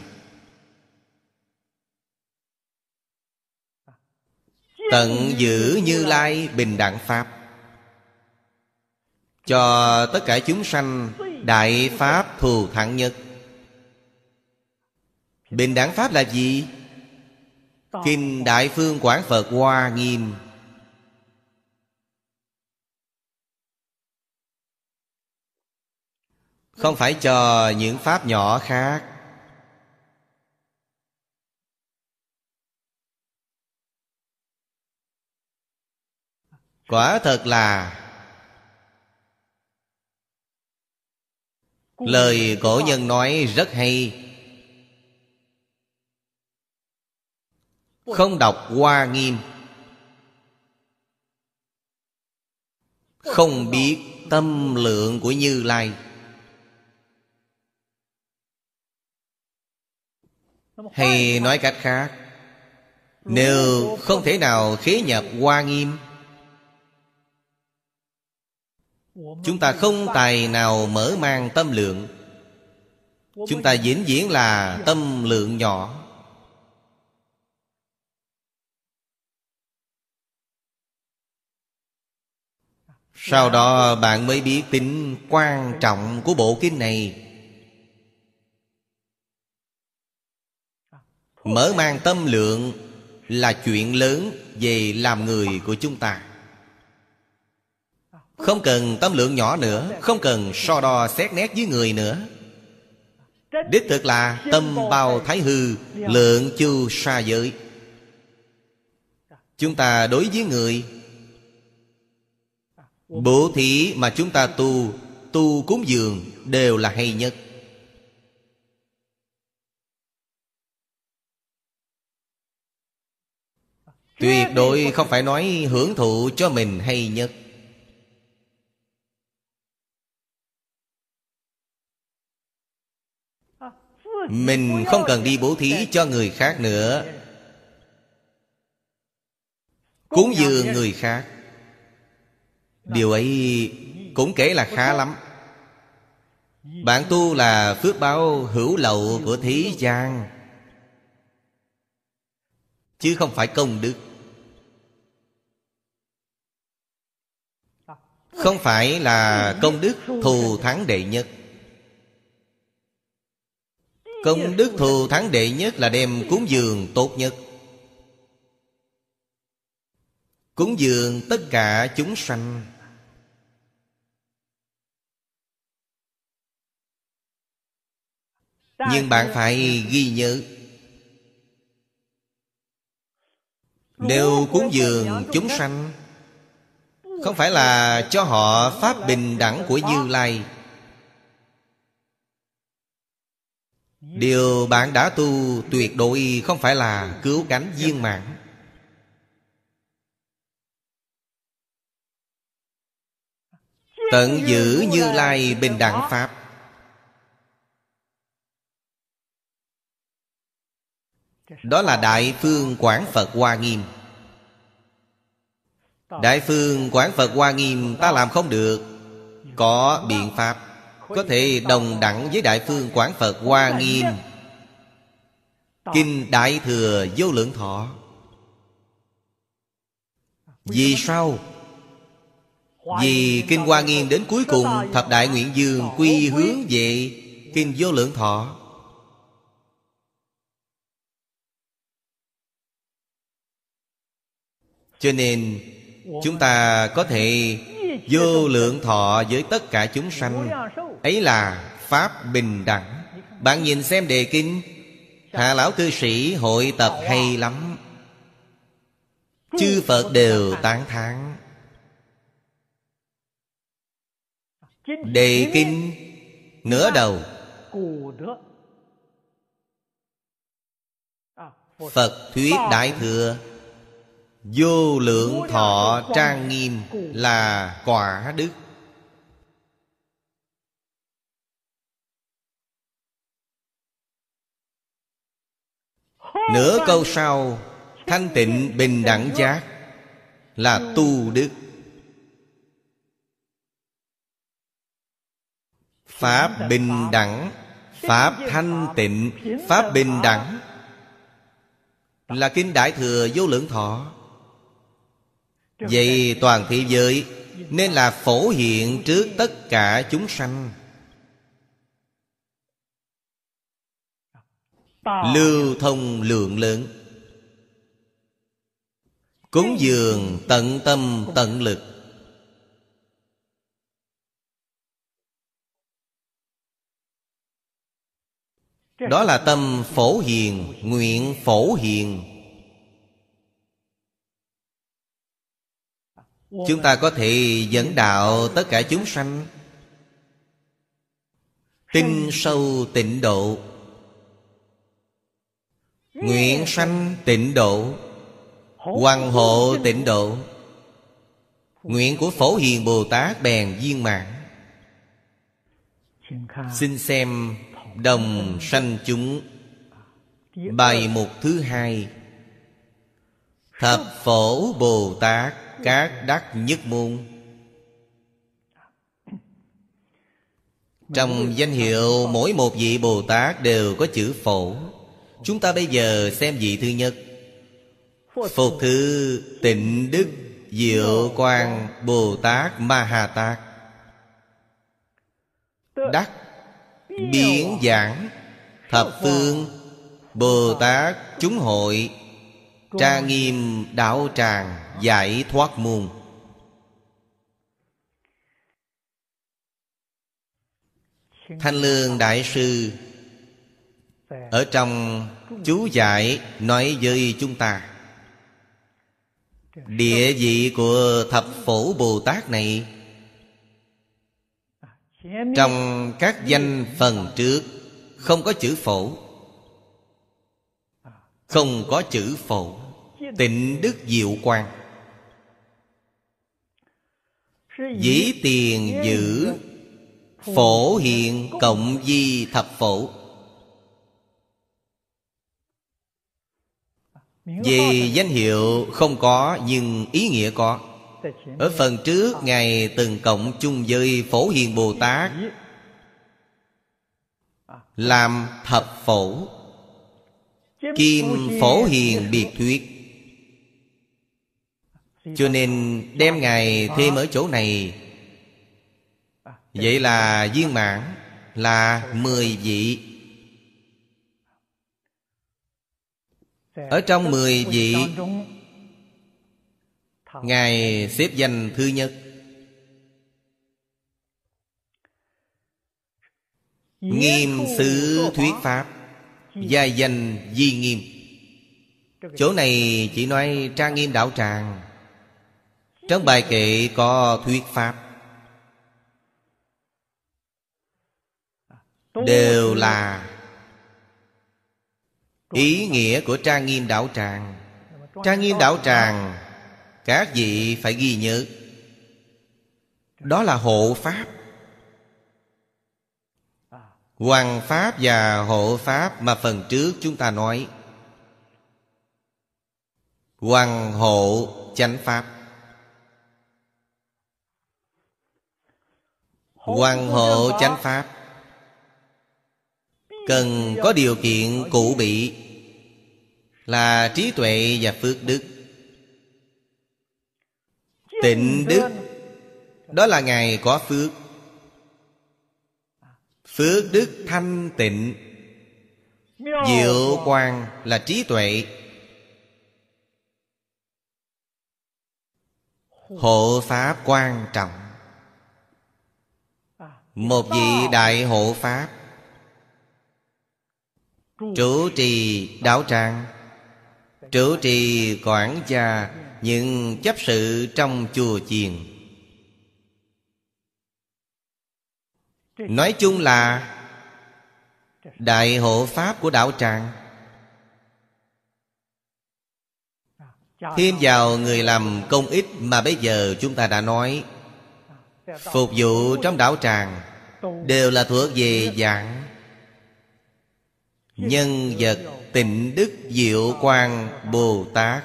Tận giữ như lai bình đẳng Pháp. Cho tất cả chúng sanh Đại Pháp thù thắng nhất. Bình đẳng Pháp là gì? Kinh Đại Phương Quảng Phật Hoa Nghiêm. Không phải cho những Pháp nhỏ khác. Quả thật là Lời cổ nhân nói rất hay. Không đọc hoa nghiêm. Không biết tâm lượng của Như Lai. Hay nói cách khác Nếu không thể nào khế nhập hoa nghiêm Chúng ta không tài nào mở mang tâm lượng. Chúng ta vĩnh viễn là tâm lượng nhỏ. Sau đó bạn mới biết tính quan trọng của bộ kinh này Mở mang tâm lượng là chuyện lớn về làm người của chúng ta. Không cần tâm lượng nhỏ nữa, Không cần so đo xét nét với người nữa. Đích thực là tâm bao thái hư, Lượng chu xa giới. Chúng ta đối với người, Bố thí mà chúng ta tu Tu cúng dường đều là hay nhất. Tuyệt đối không phải nói hưởng thụ cho mình hay nhất Mình không cần đi bố thí cho người khác nữa. Cúng dường người khác. Điều ấy cũng kể là khá lắm. Bạn tu là phước báo hữu lậu của thế gian Chứ không phải công đức Không phải là công đức thù thắng đệ nhất. Công đức thù thắng đệ nhất là đem cúng dường tốt nhất. Cúng dường tất cả chúng sanh. Nhưng bạn phải ghi nhớ, Nếu cúng dường chúng sanh không phải là cho họ Pháp bình đẳng của Như Lai. Điều bạn đã tu tuyệt đối không phải là cứu cánh viên mãn. Tận giữ Như Lai bình đẳng Pháp. Đó là Đại Phương Quảng Phật Hoa Nghiêm. Đại phương Quán Phật Hoa Nghiêm ta làm không được. Có biện pháp, Có thể đồng đẳng với Đại phương Quán Phật Hoa Nghiêm. Kinh Đại Thừa Vô Lượng Thọ. Vì sao? Vì Kinh Hoa Nghiêm đến cuối cùng, Thập Đại Nguyện Dương quy hướng về Kinh Vô Lượng Thọ. Cho nên Chúng ta có thể Vô lượng thọ với tất cả chúng sanh. Ấy là Pháp bình đẳng. Bạn nhìn xem đề kinh. Hạ lão cư sĩ hội tập hay lắm. Chư Phật đều tán thán. Đề kinh Nửa đầu. Phật thuyết Đại Thừa. Vô lượng thọ trang nghiêm là quả đức. Nửa câu sau, Thanh tịnh bình đẳng giác Là tu đức. Pháp bình đẳng, Pháp thanh tịnh, Pháp bình đẳng Là Kinh Đại Thừa Vô Lượng Thọ. Vậy toàn thế giới, Nên là phổ hiện trước tất cả chúng sanh. Lưu thông lượng lớn. Cúng dường tận tâm tận lực. Đó là tâm phổ hiền, Nguyện phổ hiền. Chúng ta có thể dẫn đạo tất cả chúng sanh. Tinh sâu tịnh độ. Nguyện sanh tịnh độ. Hoàng hộ tịnh độ. Nguyện của Phổ Hiền Bồ Tát bèn viên mãn. Xin xem Đồng sanh chúng. Bài mục thứ hai. Thập Phổ Bồ Tát. Các đắc nhất môn. Trong danh hiệu mỗi một vị Bồ Tát đều có chữ Phổ. Chúng ta bây giờ xem vị thứ nhất. Phục thư tịnh đức Diệu quang Bồ Tát Ma Hà Tát Đắc Biến giảng Thập phương Bồ Tát chúng hội Tra nghiêm đạo tràng Giải thoát môn Thanh Lương Đại Sư Ở trong chú giải nói với chúng ta. Địa vị của thập phổ Bồ Tát này Trong các danh phần trước Không có chữ phổ. Không có chữ phổ Tịnh đức diệu quan Dĩ tiền giữ, Phổ hiện cộng di thập phổ. Vì danh hiệu không có nhưng ý nghĩa có. Ở phần trước, Ngài từng cộng chung với Phổ Hiền Bồ Tát Làm thập phổ. Kim Phổ Hiền biệt thuyết. Cho nên đem Ngài thêm ở chỗ này. Vậy là viên mãn Là mười vị. Ở trong mười vị, Ngài xếp danh thứ nhất. Nghiêm xứ thuyết pháp, Gia danh di nghiêm. Chỗ này chỉ nói trang nghiêm đạo tràng trong bài kệ có thuyết pháp, Đều là Ý nghĩa của trang nghiêm đạo tràng. Trang nghiêm đạo tràng, Các vị phải ghi nhớ, Đó là hộ pháp. Hoàng pháp và hộ pháp Mà phần trước chúng ta nói, Hoàng hộ chánh pháp. Hoàng hộ chánh pháp. Cần có điều kiện cụ bị Là trí tuệ và phước đức. Tịnh đức Đó là Ngài có phước. Phước đức thanh tịnh. Diệu quang là trí tuệ. Hộ pháp quan trọng một vị đại hộ pháp. Chủ trì đạo tràng Chủ trì quản gia Những chấp sự trong chùa chiền. Nói chung là Đại hộ Pháp của đạo tràng Thêm vào người làm công ích mà bây giờ chúng ta đã nói Phục vụ trong đạo tràng Đều là thuộc về dạng. Nhân vật tịnh đức diệu quang Bồ Tát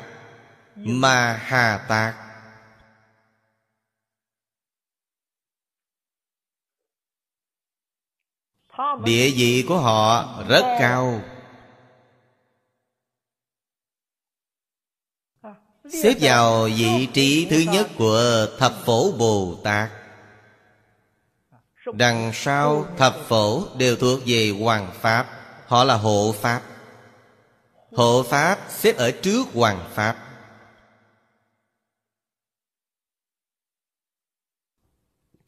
Ma Hà Tát. Địa vị của họ rất cao. Xếp vào vị trí thứ nhất của Thập Phổ Bồ Tát. Đằng sau Thập Phổ đều thuộc về Hoàng Pháp. Họ là Hộ Pháp. Hộ Pháp xếp ở trước Hoàng Pháp.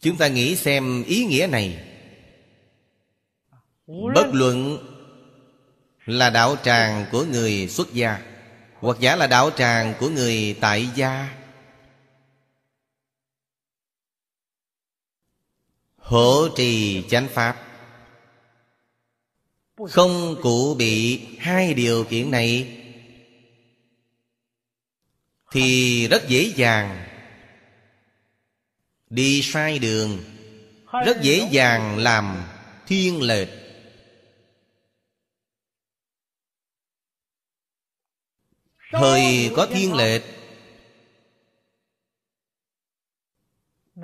Chúng ta nghĩ xem ý nghĩa này. Bất luận là đạo tràng của người xuất gia, Hoặc giả là đạo tràng của người tại gia Hộ trì chánh pháp. Không cụ bị hai điều kiện này Thì rất dễ dàng Đi sai đường, Rất dễ dàng làm thiên lệch. Thời có thiên lệch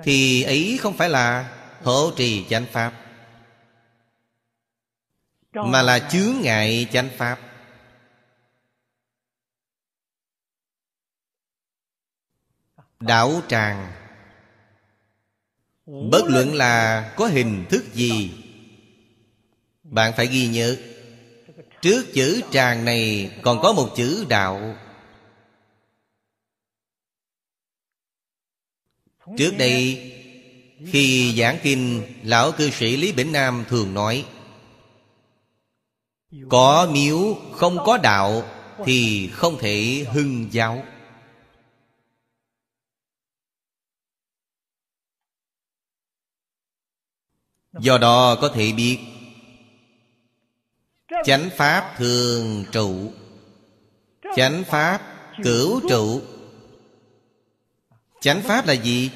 Thì ấy không phải là hộ trì chánh pháp. Mà là chướng ngại chánh pháp. Đạo tràng. Bất luận là có hình thức gì Bạn phải ghi nhớ. Trước chữ tràng này còn có một chữ đạo. Trước đây khi giảng kinh, Lão cư sĩ Lý Bỉnh Nam thường nói, Có miếu không có đạo Thì không thể hưng giáo Do đó có thể biết, Chánh Pháp thường trụ, Chánh Pháp cửu trụ Chánh Pháp là gì?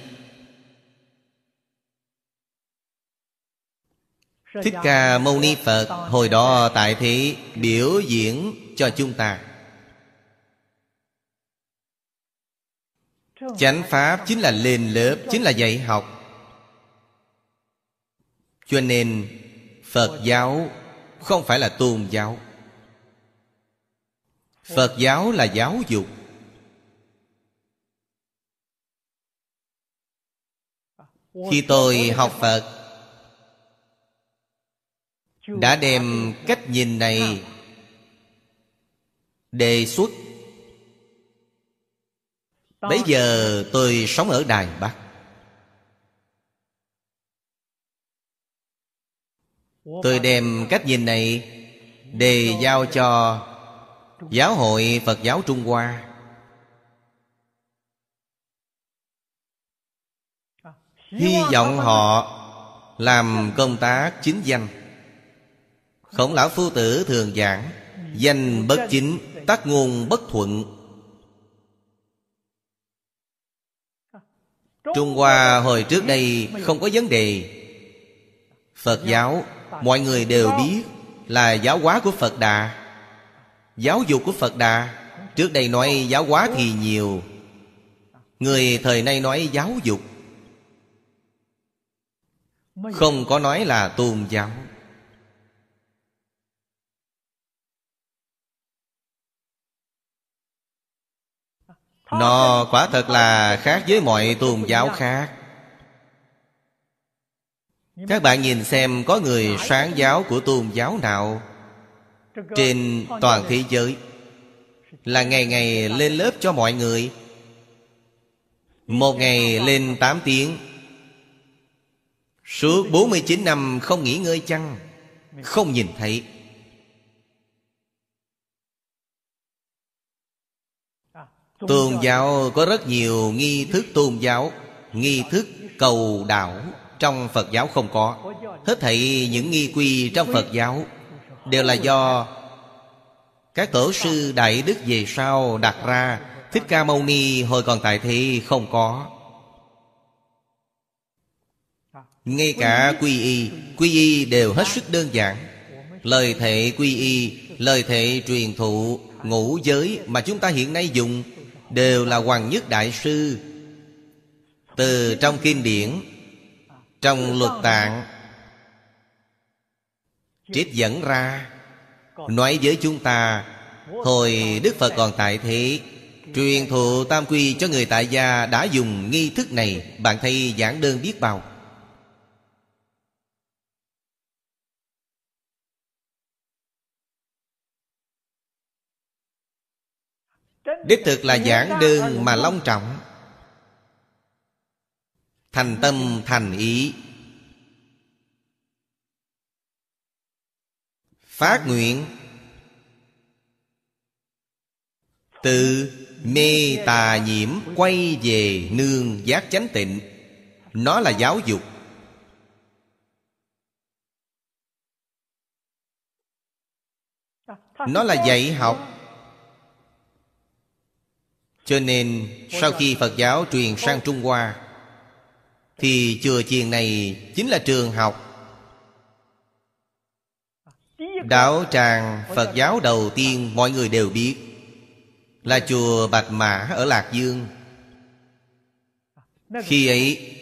Thích Ca Mâu Ni Phật Hồi đó tại thế biểu diễn cho chúng ta. Chánh Pháp chính là lên lớp Chính là dạy học. Cho nên Phật giáo không phải là tôn giáo. Phật giáo là giáo dục. Khi tôi học phật đã đem cách nhìn này đề xuất. Bây giờ tôi sống ở đài bắc. Tôi đem cách nhìn này Đề giao cho Giáo hội Phật giáo Trung Hoa. Hy vọng họ Làm công tác chính danh. Khổng lão phu tử thường giảng, Danh bất chính Tác ngôn bất thuận. Trung Hoa hồi trước đây không có vấn đề. Phật giáo, Mọi người đều biết Là giáo hóa của Phật Đà. Giáo dục của Phật Đà, Trước đây nói giáo hóa thì nhiều. Người thời nay nói giáo dục. Không có nói là tôn giáo. Nó quả thật là khác với mọi tôn giáo khác. Các bạn nhìn xem có người sáng giáo của tôn giáo nào Trên toàn thế giới. Là ngày ngày lên lớp cho mọi người. Một ngày lên 8 tiếng. Suốt 49 năm không nghỉ ngơi chăng? Không nhìn thấy. Tôn giáo có rất nhiều nghi thức tôn giáo Nghi thức cầu đạo Trong Phật giáo không có. Hết thảy những nghi quy trong Phật giáo Đều là do Các tổ sư Đại Đức về sau đặt ra. Thích Ca Mâu Ni hồi còn tại thế không có. Ngay cả quy y Quy y đều hết sức đơn giản. Lời thệ quy y Lời thệ truyền thụ Ngũ giới mà chúng ta hiện nay dùng Đều là Hoàng Nhất Đại Sư. Từ trong kinh điển, Trong luật tạng, Trích dẫn ra, Nói với chúng ta, Hồi Đức Phật còn tại thế, Truyền thụ tam quy cho người tại gia Đã dùng nghi thức này, Bạn thấy giảng đơn biết bao. Đích thực là giảng đơn mà long trọng. Thành tâm, thành ý. Phát nguyện. Từ mê tà nhiễm Quay về nương giác chánh tịnh. Nó là giáo dục. Nó là dạy học cho nên sau khi Phật giáo truyền sang Trung Hoa, Thì chùa chiền này chính là trường học Đạo tràng Phật giáo đầu tiên mọi người đều biết, Là chùa Bạch Mã ở Lạc Dương. Khi ấy,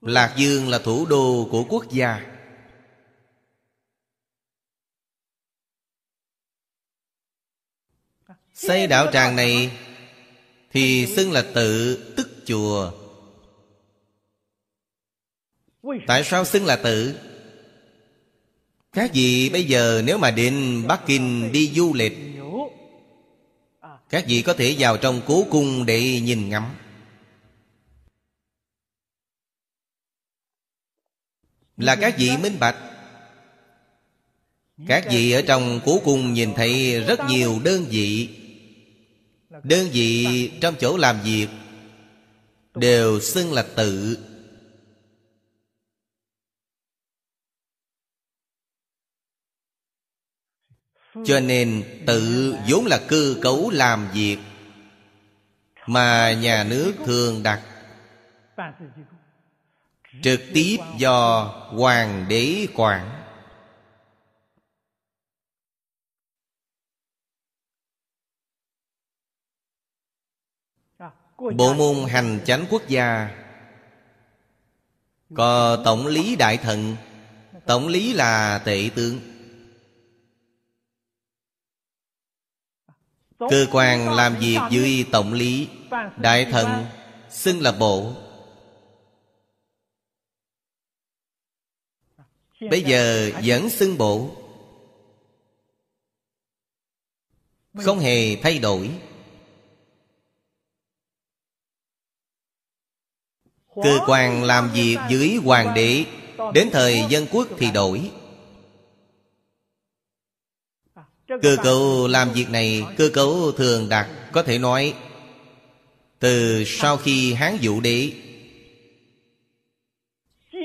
Lạc Dương là thủ đô của quốc gia. Xây đạo tràng này Thì xưng là tự tức chùa. Tại sao xưng là tự? Các vị bây giờ nếu mà đến Bắc Kinh đi du lịch, Các vị có thể vào trong cố cung để nhìn ngắm. Là các vị minh bạch. Các vị ở trong cố cung nhìn thấy rất nhiều đơn vị. Đơn vị trong chỗ làm việc Đều xưng là tự. Cho nên tự vốn là cơ cấu làm việc Mà nhà nước thường đặt. Trực tiếp do hoàng đế quản. Bộ môn hành chánh quốc gia. Có tổng lý đại thần. Tổng lý là tệ tướng. Cơ quan làm việc dưới tổng lý Đại thần xưng là bộ. Bây giờ vẫn xưng bộ. Không hề thay đổi Cơ quan làm việc dưới hoàng đế. Đến thời dân quốc thì đổi. Cơ cấu làm việc này, Cơ cấu thường đặt Có thể nói, Từ sau khi Hán Vũ Đế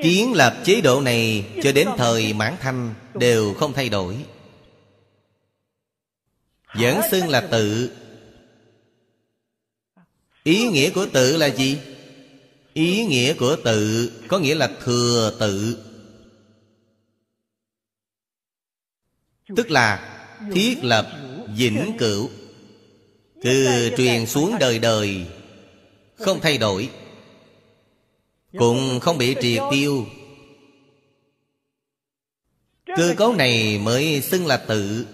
Kiến lập chế độ này Cho đến thời Mãn Thanh Đều không thay đổi. Vẫn xưng là tự. Ý nghĩa của tự là gì? Ý nghĩa của tự có nghĩa là thừa tự. Tức là thiết lập vĩnh cửu. Cứ truyền xuống đời đời, Không thay đổi. Cũng không bị triệt tiêu. Cơ cấu này mới xưng là tự.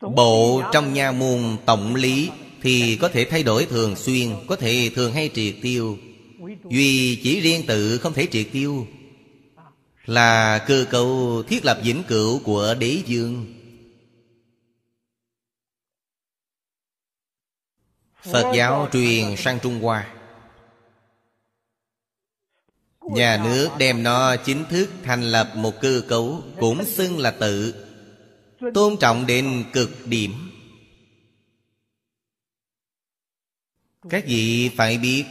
Bộ trong nha môn tổng lý thì có thể thay đổi thường xuyên, Có thể thường hay triệt tiêu. Duy chỉ riêng tự không thể triệt tiêu Là cơ cấu thiết lập vĩnh cửu của đế dương. Phật giáo truyền sang Trung Hoa. Nhà nước đem nó chính thức thành lập một cơ cấu Cũng xưng là tự, Tôn trọng đến cực điểm. Các vị phải biết,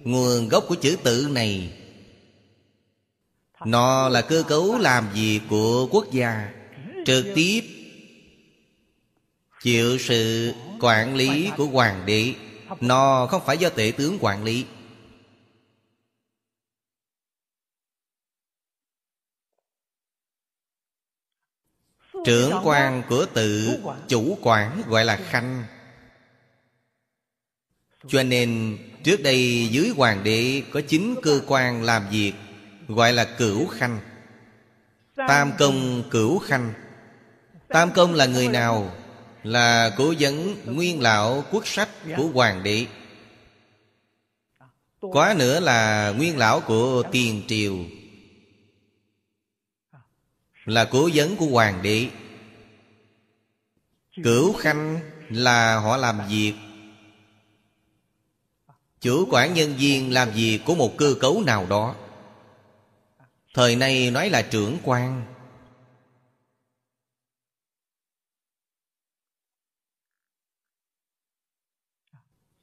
Nguồn gốc của chữ tự này, Nó là cơ cấu làm việc của quốc gia, Trực tiếp Chịu sự quản lý của hoàng đế. Nó không phải do tể tướng quản lý. Trưởng quan của tự, chủ quản gọi là khanh. Cho nên, trước đây dưới hoàng đế có chín cơ quan làm việc, Gọi là cửu khanh. Tam công cửu khanh. Tam công là người nào? Là cố vấn nguyên lão quốc sách của hoàng đế. Quá nữa là nguyên lão của tiền triều. Là cố vấn của hoàng đế. Cửu khanh là họ làm việc chủ quản nhân viên làm việc của một cơ cấu nào đó. Thời nay nói là trưởng quan.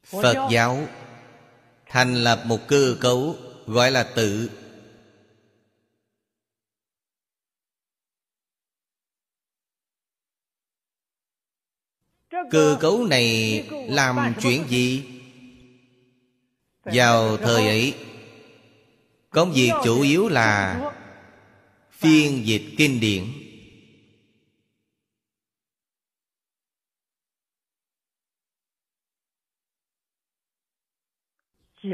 Phật giáo thành lập một cơ cấu gọi là tự. Cơ cấu này làm chuyện gì? Vào thời ấy Công việc chủ yếu là Phiên dịch kinh điển.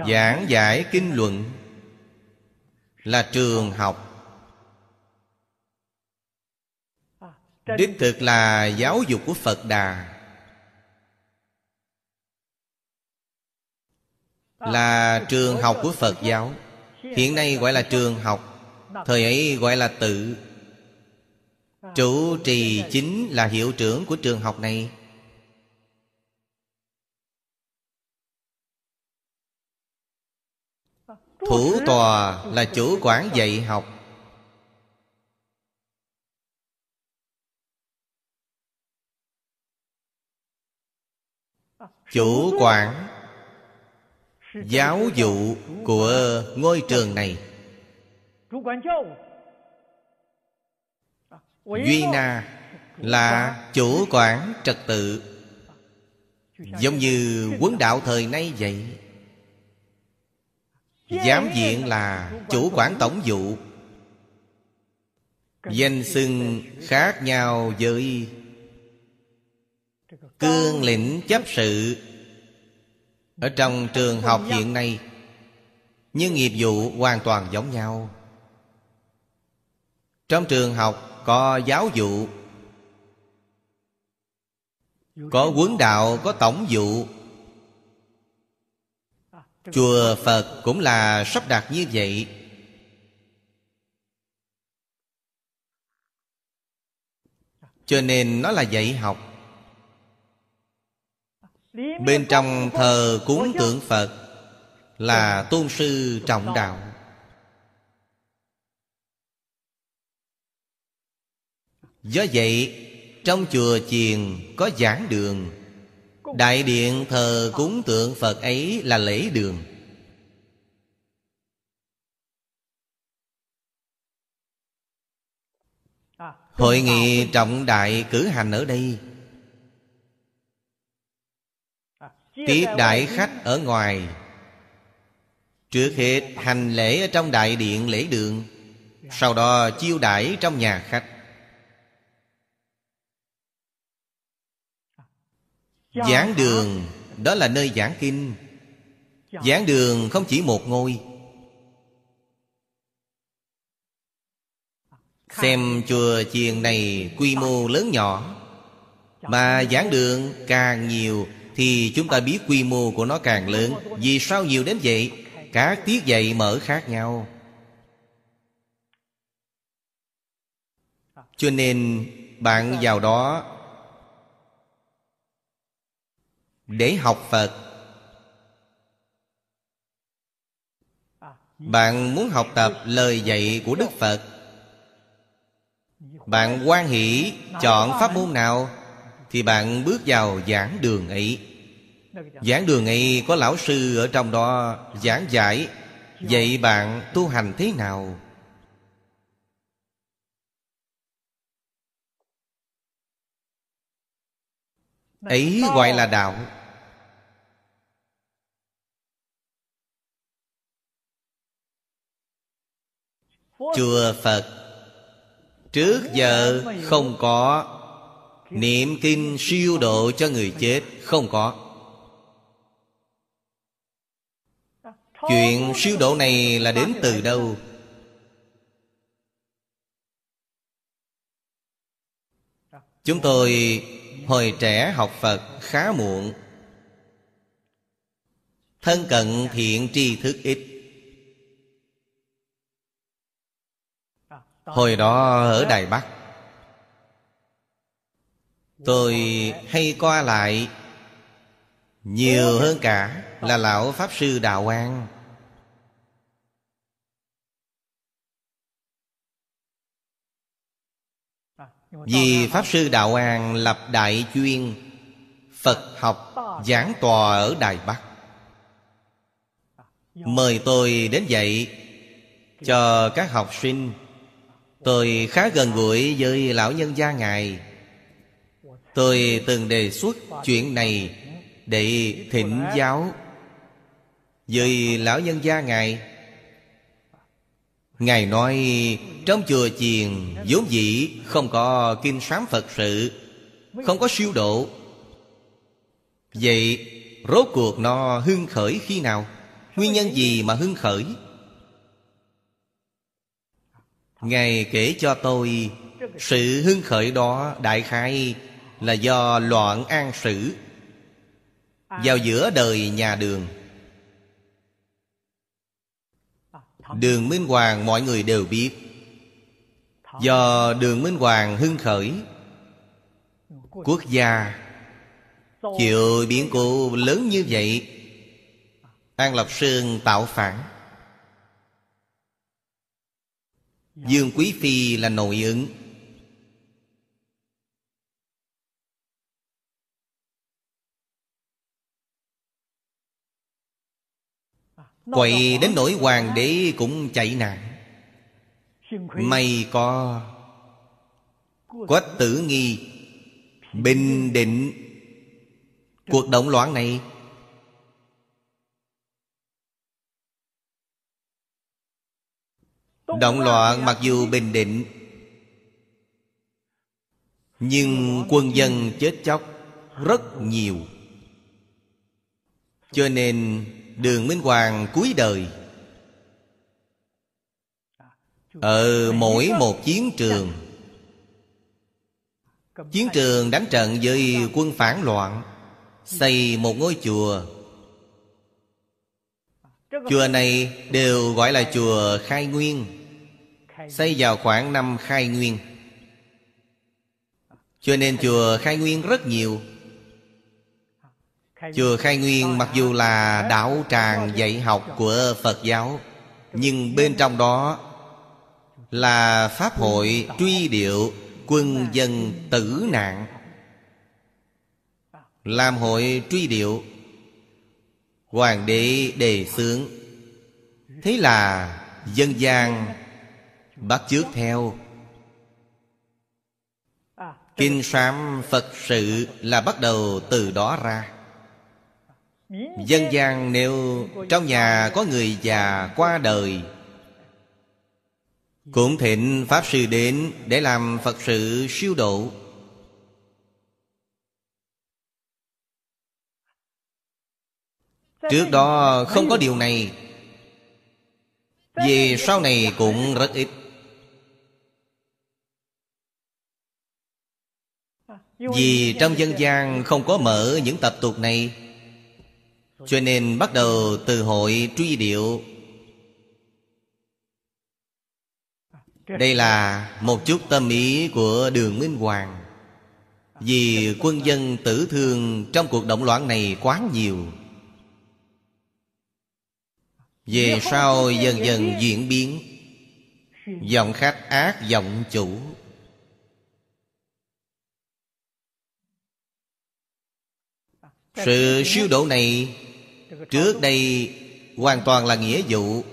Giảng giải kinh luận Là trường học. Đích thực là giáo dục của Phật Đà Là trường học của Phật giáo. Hiện nay gọi là trường học, Thời ấy gọi là tự. Chủ trì chính là hiệu trưởng của trường học này. Thủ tòa là chủ quản dạy học. Chủ quản giáo dụ của ngôi trường này. Duy na là chủ quản trật tự. Giống như quấn đạo thời nay vậy. Giám diện là chủ quản tổng vụ danh xưng khác nhau với cương lĩnh chấp sự ở trong trường học hiện nay nhưng nghiệp vụ hoàn toàn giống nhau. Trong trường học có giáo vụ có quấn đạo, có tổng vụ chùa phật cũng là sắp đặt như vậy. Cho nên nó là dạy học. Bên trong thờ cúng tượng Phật Là tôn sư trọng đạo. Do vậy Trong chùa chiền có giảng đường. Đại điện thờ cúng tượng Phật ấy là lễ đường. Hội nghị trọng đại cử hành ở đây Tiếp đại khách ở ngoài. Trước hết hành lễ ở trong đại điện lễ đường Sau đó chiêu đãi trong nhà khách. Giảng đường Đó là nơi giảng kinh. Giảng đường không chỉ một ngôi. Xem chùa chiền này quy mô lớn nhỏ Mà giảng đường càng nhiều thì chúng ta biết quy mô của nó càng lớn. Vì sao nhiều đến vậy? Các tiết dạy mở khác nhau. Cho nên, bạn vào đó Để học Phật. Bạn muốn học tập lời dạy của Đức Phật. Bạn quan hỷ chọn pháp môn nào? Thì bạn bước vào giảng đường ấy. Giảng đường ấy có lão sư ở trong đó giảng giải Vậy bạn tu hành thế nào? Ấy gọi là đạo. Chùa Phật Trước giờ không có Niệm kinh siêu độ cho người chết Không có. Chuyện siêu độ này là đến từ đâu? Chúng tôi, hồi trẻ học Phật khá muộn. Thân cận thiện tri thức ít. Hồi đó ở Đài Bắc Tôi hay qua lại. Nhiều hơn cả là Lão Pháp Sư đạo an Vì Pháp Sư Đạo An lập đại chuyên, Phật học giảng tòa ở Đài Bắc. Mời tôi đến dạy Cho các học sinh. Tôi khá gần gũi với lão nhân gia Ngài. Tôi từng đề xuất chuyện này Để thỉnh giáo Với lão nhân gia Ngài. Ngài nói, Trong chùa chiền, vốn dĩ Không có kinh sám Phật sự, Không có siêu độ. Vậy Rốt cuộc nó hưng khởi khi nào? Nguyên nhân gì mà hưng khởi? Ngài kể cho tôi, Sự hưng khởi đó đại khái là do loạn an sử Vào giữa đời nhà đường. Đường Minh Hoàng mọi người đều biết. Do đường Minh Hoàng hưng khởi Quốc gia Chịu biến cố lớn như vậy An Lập Sơn tạo phản. Dương Quý Phi là nội ứng Quậy đến nỗi hoàng đế cũng chạy nạn. May có Quách tử nghi Bình định. Cuộc động loạn này Động loạn mặc dù bình định Nhưng quân dân chết chóc Rất nhiều. Cho nên Đường Minh Hoàng cuối đời. Ở mỗi một chiến trường Chiến trường đánh trận với quân phản loạn, Xây một ngôi chùa. Chùa này đều gọi là chùa Khai Nguyên, Xây vào khoảng năm Khai Nguyên. Cho nên chùa Khai Nguyên rất nhiều. Chùa Khai Nguyên mặc dù là đạo tràng dạy học của Phật giáo, Nhưng bên trong đó Là Pháp hội truy điệu quân dân tử nạn. Làm hội truy điệu, Hoàng đế đề xướng. Thế là dân gian bắt chước theo. Kinh sám Phật sự là bắt đầu từ đó ra. Dân gian nếu trong nhà có người già qua đời, Cũng thịnh Pháp Sư đến để làm Phật sự siêu độ. Trước đó không có điều này, vì sau này cũng rất ít. Vì trong dân gian không có mở những tập tục này cho nên bắt đầu từ hội truy điệu. Đây là một chút tâm ý của đường Minh Hoàng. Vì quân dân tử thương trong cuộc động loạn này quá nhiều. Về sau dần dần diễn biến, Giọng khách ác, giọng chủ. Sự siêu độ này Trước đây, hoàn toàn là nghĩa vụ.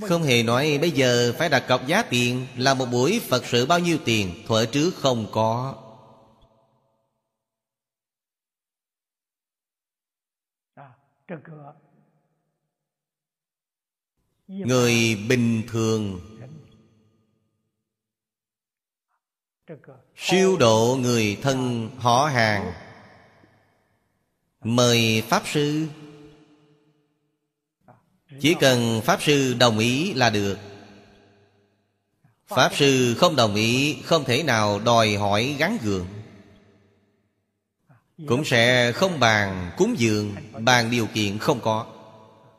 Không hề nói, bây giờ phải đặt cọc giá tiền Là một buổi Phật sự bao nhiêu tiền, Thuở trước không có. Người bình thường Siêu độ người thân họ hàng, Mời Pháp Sư. Chỉ cần Pháp Sư đồng ý là được. Pháp Sư không đồng ý, Không thể nào đòi hỏi gắn gượng. Cũng sẽ không bàn cúng dường, Bàn điều kiện không có.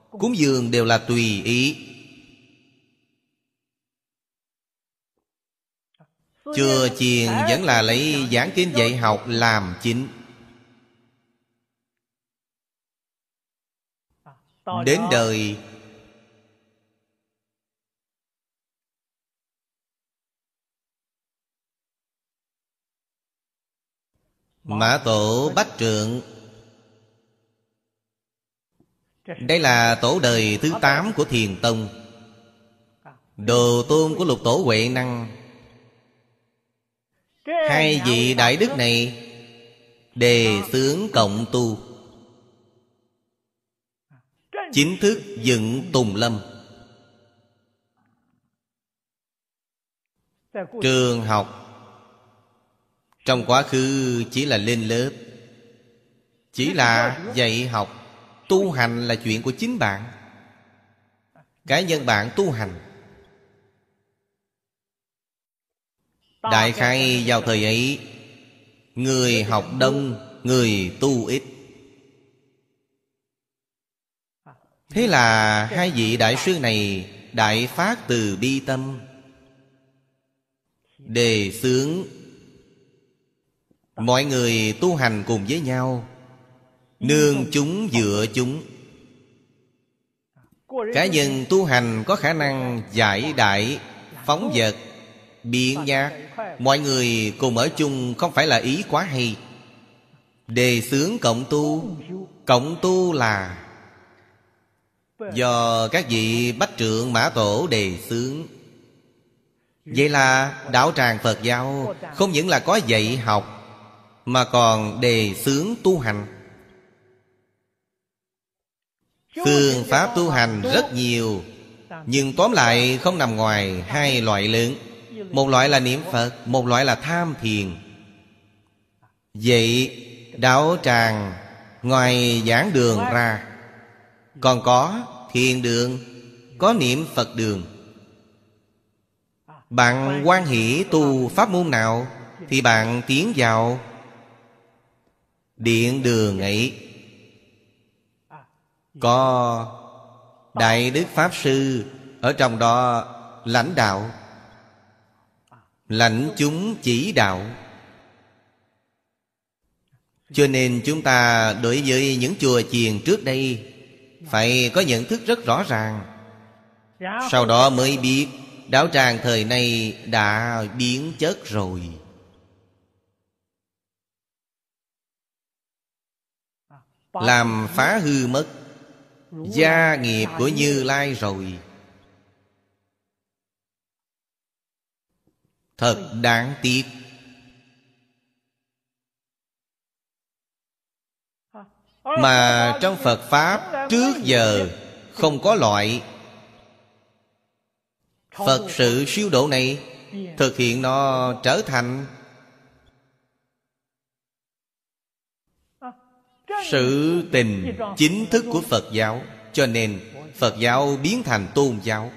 Cúng dường đều là tùy ý. Chưa chiền vẫn là lấy giảng kinh dạy học làm chính. Đến đời. Mã tổ bách trượng. Đây là tổ đời thứ tám của Thiền Tông. Đồ tôn của lục tổ Huệ Năng. Hai vị đại đức này Đề xướng cộng tu Chính thức dựng Tùng Lâm. Trường học. Trong quá khứ chỉ là lên lớp, Chỉ là dạy học. Tu hành là chuyện của chính bạn. Cá nhân bạn tu hành. Đại khai vào thời ấy, Người học đông, Người tu ít. Thế là hai vị đại sư này Đại phát từ bi tâm. Đề xướng. Mọi người tu hành cùng với nhau, Nương chúng dựa chúng. Cá nhân tu hành có khả năng giải đại, Phóng vật, Biện nhạc. Mọi người cùng ở chung không phải là ý quá hay. Đề xướng cộng tu Cộng tu là Do các vị bách trượng mã tổ đề xướng. Vậy là đạo tràng Phật giáo Không những là có dạy học, Mà còn đề xướng tu hành. Phương pháp tu hành rất nhiều, Nhưng tóm lại không nằm ngoài hai loại lớn. Một loại là niệm Phật, Một loại là tham thiền. Vậy đạo tràng Ngoài giảng đường ra còn có thiền đường, Có niệm Phật đường. Bạn quan hỷ tu pháp môn nào Thì bạn tiến vào Điện đường ấy. Có Đại Đức Pháp Sư Ở trong đó lãnh đạo. Lãnh chúng chỉ đạo. Cho nên chúng ta đối với những chùa chiền trước đây phải có nhận thức rất rõ ràng. Sau đó mới biết đạo tràng thời nay đã biến chất rồi. Làm phá hư mất gia nghiệp của như lai rồi. Thật đáng tiếc Mà trong Phật Pháp trước giờ không có loại. Phật sự siêu độ này Thực hiện nó trở thành sự tình chính thức của phật giáo, cho nên phật giáo biến thành tôn giáo.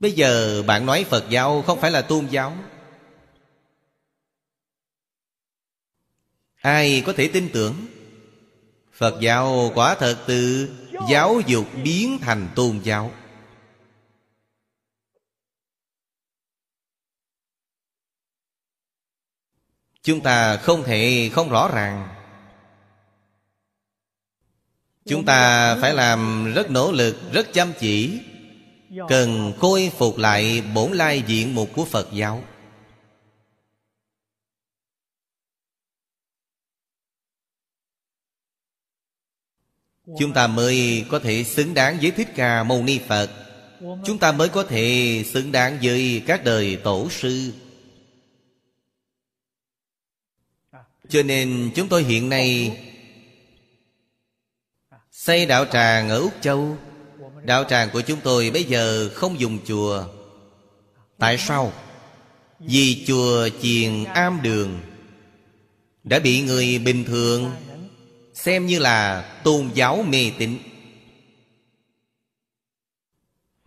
Bây giờ bạn nói phật giáo không phải là tôn giáo. Ai có thể tin tưởng? Phật giáo quả thật từ giáo dục biến thành tôn giáo. Chúng ta không thể không rõ ràng. Chúng ta phải làm rất nỗ lực, rất chăm chỉ, cần khôi phục lại bổn lai diện mục của phật giáo. Chúng ta mới có thể xứng đáng với thích ca mâu ni phật. Chúng ta mới có thể xứng đáng với các đời tổ sư. Cho nên chúng tôi hiện nay xây đạo tràng ở úc châu. Đạo tràng của chúng tôi bây giờ không dùng chùa. Tại sao? Vì chùa chiền am đường đã bị người bình thường xem như là tôn giáo mê tín.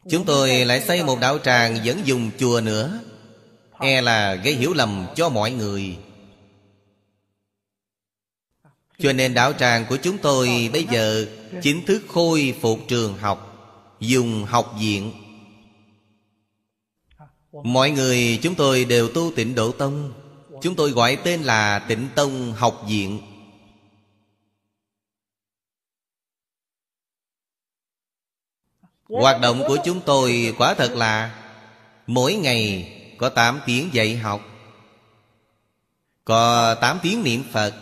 Chúng tôi lại xây một đạo tràng vẫn dùng chùa nữa. E là gây hiểu lầm cho mọi người. Cho nên đạo tràng của chúng tôi bây giờ chính thức khôi phục trường học, dùng học viện. Mọi người chúng tôi đều tu tịnh độ tông. Chúng tôi gọi tên là tịnh tông học viện. Hoạt động của chúng tôi quả thật là Mỗi ngày có 8 tiếng dạy học, Có 8 tiếng niệm Phật.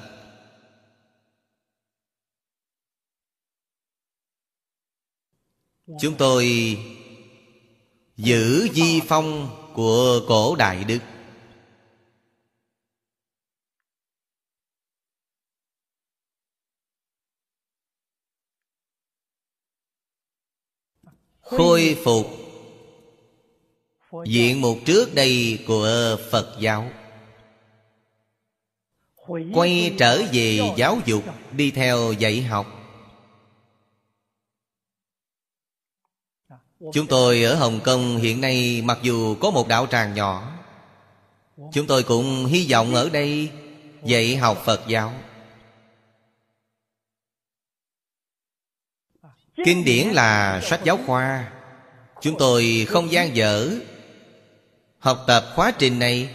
Chúng tôi giữ di phong của cổ Đại Đức. Khôi phục. Diện mục trước đây của Phật giáo. Quay trở về giáo dục, Đi theo dạy học. Chúng tôi ở Hồng Kông hiện nay, mặc dù có một đạo tràng nhỏ, Chúng tôi cũng hy vọng ở đây dạy học Phật giáo. Kinh điển là sách giáo khoa. Chúng tôi không gian dở Học tập khóa trình này.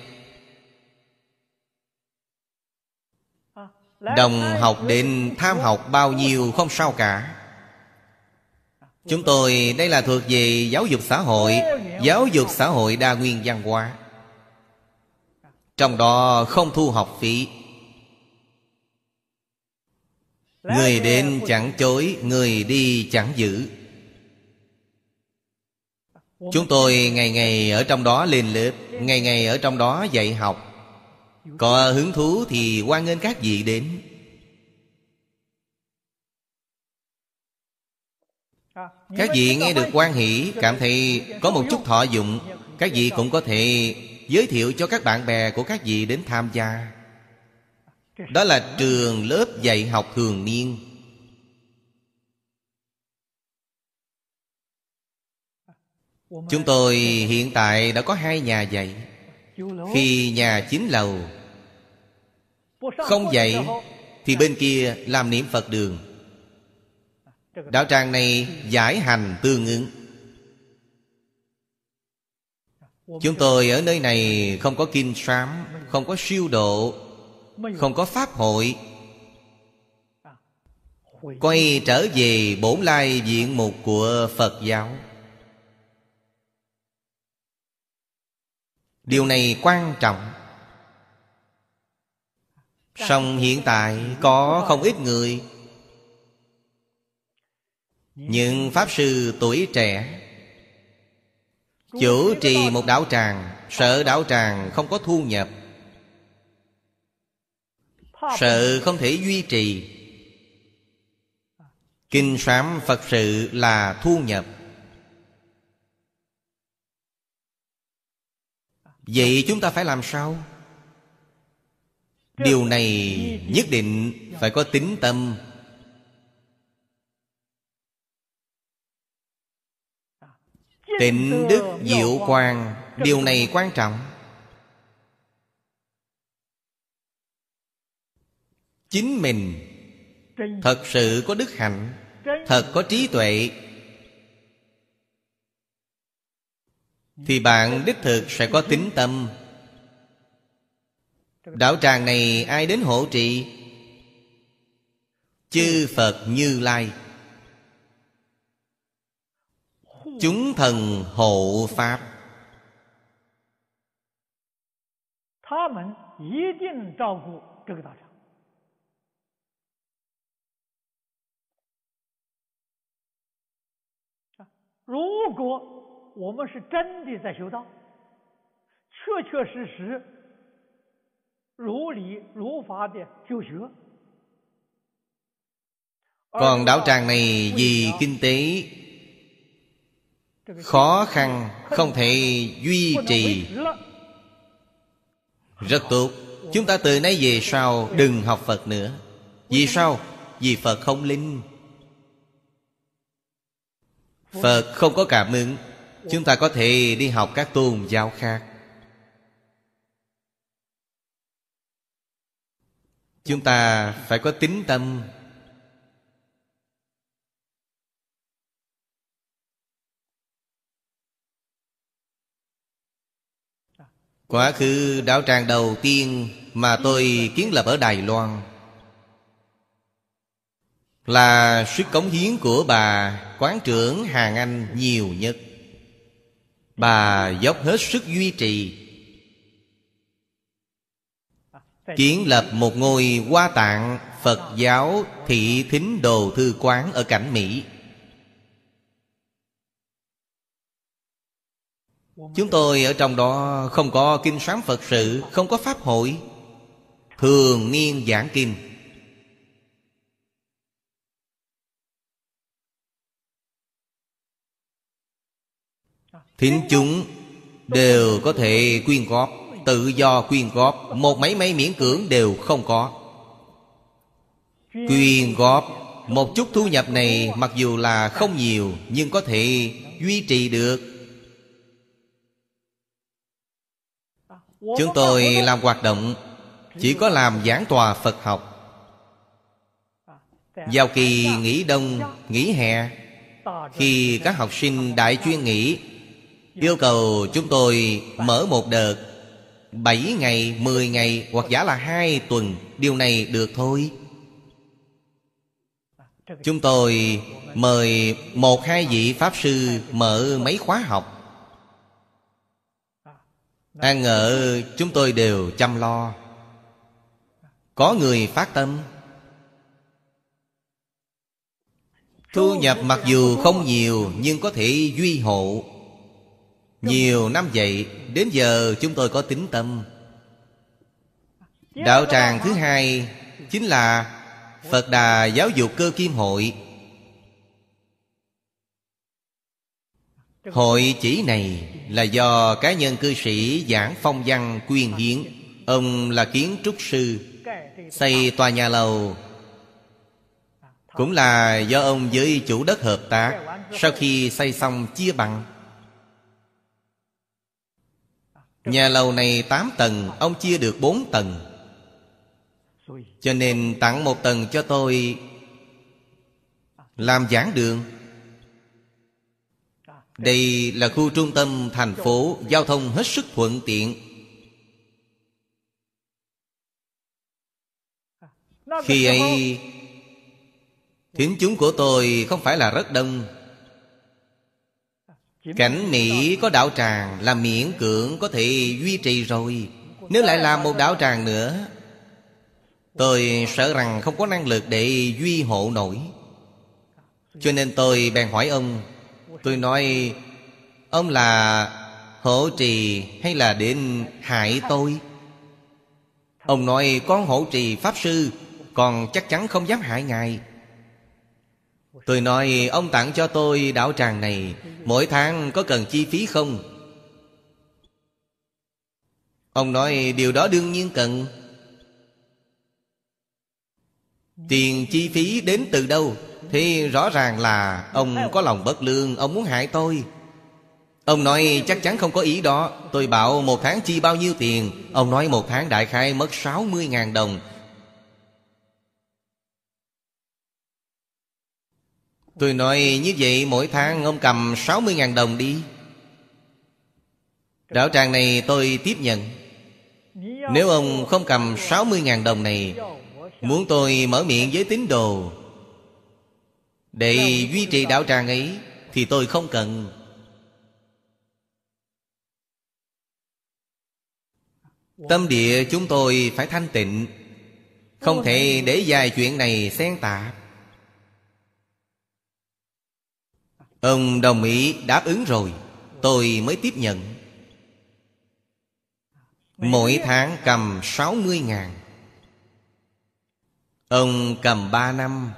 Đồng học đến tham học bao nhiêu không sao cả. Chúng tôi, đây là thuộc về giáo dục xã hội. Giáo dục xã hội đa nguyên văn hóa. Trong đó không thu học phí. Người đến chẳng chối Người đi chẳng giữ. Chúng tôi ngày ngày ở trong đó lên lớp Ngày ngày ở trong đó dạy học. Có hứng thú thì hoan nghênh các vị đến. Các vị nghe được quan hỷ Cảm thấy có một chút thọ dụng. Các vị cũng có thể giới thiệu cho các bạn bè của các vị đến tham gia đó là trường lớp dạy học thường niên. Chúng tôi hiện tại đã có hai nhà dạy. Khi nhà chính lầu Không dạy, Thì bên kia làm niệm Phật đường. Đạo tràng này giải hành tương ứng. Chúng tôi ở nơi này không có kinh sám, Không có siêu độ không có pháp hội. Quay trở về bổn lai diện mục của Phật giáo. Điều này quan trọng. Song hiện tại có không ít người. Những Pháp Sư tuổi trẻ Chủ trì một đạo tràng Sợ đạo tràng không có thu nhập Sợ không thể duy trì. Kinh sám Phật sự là thu nhập. Vậy chúng ta phải làm sao? Điều này nhất định phải có tính tâm. Tịnh đức diệu quang, Điều này quan trọng. Chính mình. Thật sự có đức hạnh Thật có trí tuệ. Thì bạn đích thực sẽ có tính tâm. Đạo tràng này ai đến hộ trì Chư Phật Như Lai. Chúng thần hộ Pháp 如果我们是真的在修道，确确实实如理如法的修学。 Còn đạo tràng này vì kinh tế Khó khăn Không thể duy trì Rất tốt Chúng ta từ nay về sau Đừng học Phật nữa Vì sao? Vì Phật không linh Phật không có cảm ứng. Chúng ta có thể đi học các tôn giáo khác. Chúng ta phải có tính tâm. Quá khứ đạo tràng đầu tiên Mà tôi kiến lập ở Đài Loan. Là sức cống hiến của bà Quán trưởng Hàng Anh nhiều nhất. Bà dốc hết sức duy trì. Kiến lập một ngôi hoa tạng Phật giáo thị thính đồ thư quán ở cảnh Mỹ. Chúng tôi ở trong đó không có kinh sám Phật sự, Không có pháp hội. Thường niên giảng kinh. Thính chúng đều có thể quyên góp Tự do quyên góp Một mấy mấy miễn cưỡng đều không có. Quyên góp Một chút thu nhập này Mặc dù là không nhiều Nhưng có thể duy trì được. Chúng tôi làm hoạt động Chỉ có làm giảng tòa Phật học. Vào kỳ nghỉ đông, nghỉ hè Khi các học sinh đại chuyên nghỉ Yêu cầu chúng tôi mở một đợt 7 ngày, 10 ngày hoặc giả là hai tuần. Điều này được thôi. Chúng tôi mời một hai vị Pháp Sư mở mấy khóa học. Ăn ở chúng tôi đều chăm lo. Có người phát tâm. Thu nhập mặc dù không nhiều Nhưng có thể duy hộ. Nhiều năm vậy Đến giờ chúng tôi có tính tâm. Đạo tràng thứ hai Chính là Phật Đà Giáo dục Cơ Kim Hội. Hội chỉ này là do cá nhân cư sĩ giảng phong văn quyên hiến. Ông là kiến trúc sư Xây tòa nhà lầu. Cũng là do ông với chủ đất hợp tác. Sau khi xây xong chia bằng Nhà lầu này 8 tầng, Ông chia được 4 tầng. Cho nên tặng một tầng cho tôi Làm giảng đường. Đây là khu trung tâm thành phố Giao thông hết sức thuận tiện. Khi ấy Thiến chúng của tôi không phải là rất đông. Cảnh Mỹ có đạo tràng là miễn cưỡng có thể duy trì rồi. Nếu lại làm một đạo tràng nữa Tôi sợ rằng không có năng lực để duy hộ nổi. Cho nên tôi bèn hỏi ông Tôi nói Ông là hộ trì hay là đến hại tôi? Ông nói con hộ trì Pháp Sư Còn chắc chắn không dám hại ngài Tôi nói, ông tặng cho tôi đảo tràng này, Mỗi tháng có cần chi phí không? Ông nói, điều đó đương nhiên cần. Tiền chi phí đến từ đâu? Thì rõ ràng là Ông có lòng bất lương, Ông muốn hại tôi. Ông nói, chắc chắn không có ý đó. Tôi bảo, một tháng chi bao nhiêu tiền? Ông nói, một tháng đại khai mất 60.000 đồng. Tôi nói như vậy mỗi tháng ông cầm 60.000 đồng đi. Đạo tràng này tôi tiếp nhận. Nếu ông không cầm 60.000 đồng này, Muốn tôi mở miệng với tín đồ Để duy trì đạo tràng ấy Thì tôi không cần. Tâm địa chúng tôi phải thanh tịnh, Không thể để dài chuyện này xen tạp. Ông đồng ý đáp ứng rồi, Tôi mới tiếp nhận. Mỗi tháng cầm 60 ngàn. Ông cầm 3 năm.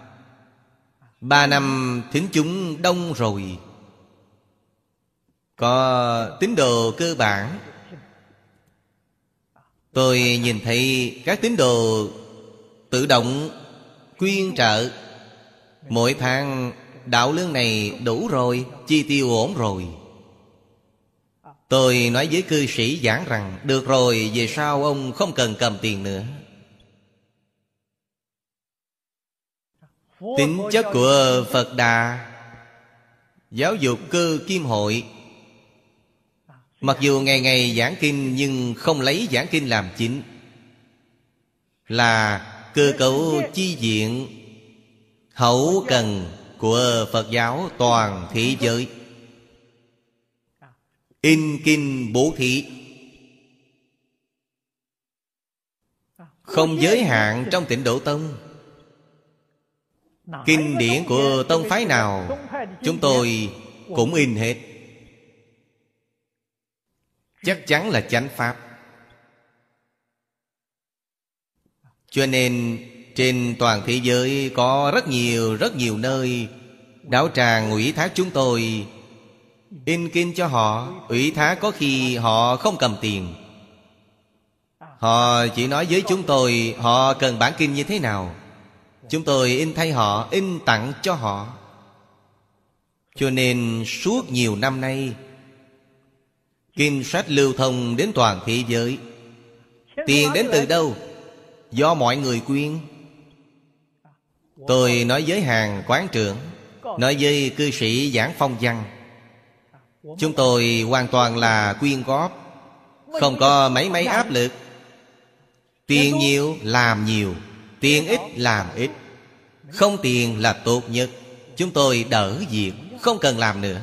Ba năm thính chúng đông rồi. Có tín đồ cơ bản. Tôi nhìn thấy các tín đồ tự động quyên trợ. Mỗi tháng đạo lương này đủ rồi, Chi tiêu ổn rồi. Tôi nói với cư sĩ giảng rằng, Được rồi về sau ông không cần cầm tiền nữa? Tính chất của Phật Đà, Giáo dục cơ kim hội. Mặc dù ngày ngày giảng kinh Nhưng không lấy giảng kinh làm chính. Là cơ cấu chi diện, Hậu cần của Phật giáo toàn thế giới. In kinh bố thí. Không giới hạn trong tịnh độ tông. Kinh điển của tông phái nào, Chúng tôi cũng in hết. Chắc chắn là chánh pháp. Cho nên trên toàn thế giới có rất nhiều rất nhiều nơi Đạo tràng ủy thác chúng tôi. In kinh cho họ, Ủy thác có khi họ không cầm tiền. Họ chỉ nói với chúng tôi Họ cần bản kinh như thế nào. Chúng tôi in thay họ, In tặng cho họ. Cho nên suốt nhiều năm nay, Kinh sách lưu thông đến toàn thế giới. Tiền đến từ đâu? Do mọi người quyên. Tôi nói với hàng quán trưởng, Nói với cư sĩ giảng phong văn, Chúng tôi hoàn toàn là quyên góp, Không có mấy mấy áp lực. Tiền nhiều làm nhiều, Tiền ít làm ít. Không tiền là tốt nhất. Chúng tôi đỡ việc, Không cần làm nữa.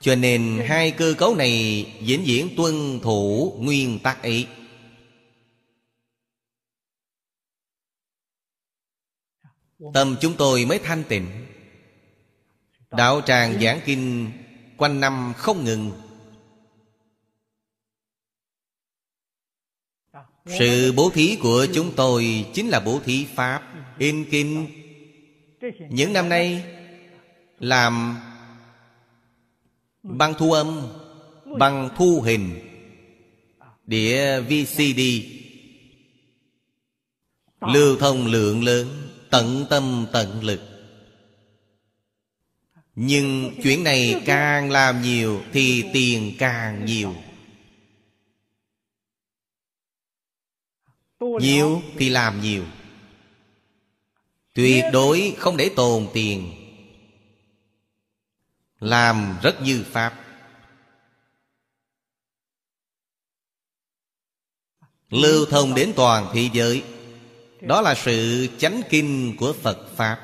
Cho nên hai cơ cấu này vĩnh viễn tuân thủ nguyên tắc ấy. Tâm chúng tôi mới thanh tịnh. Đạo tràng giảng kinh Quanh năm không ngừng. Sự bố thí của chúng tôi Chính là bố thí Pháp, In kinh. Những năm nay, Làm Băng thu âm, Băng thu hình, Đĩa VCD Lưu thông lượng lớn. Tận tâm tận lực. Nhưng chuyện này càng làm nhiều Thì tiền càng nhiều. Nhiều thì làm nhiều. Tuyệt đối không để tồn tiền. Làm rất như Pháp. Lưu thông đến toàn thế giới đó là sự chánh kinh của phật pháp.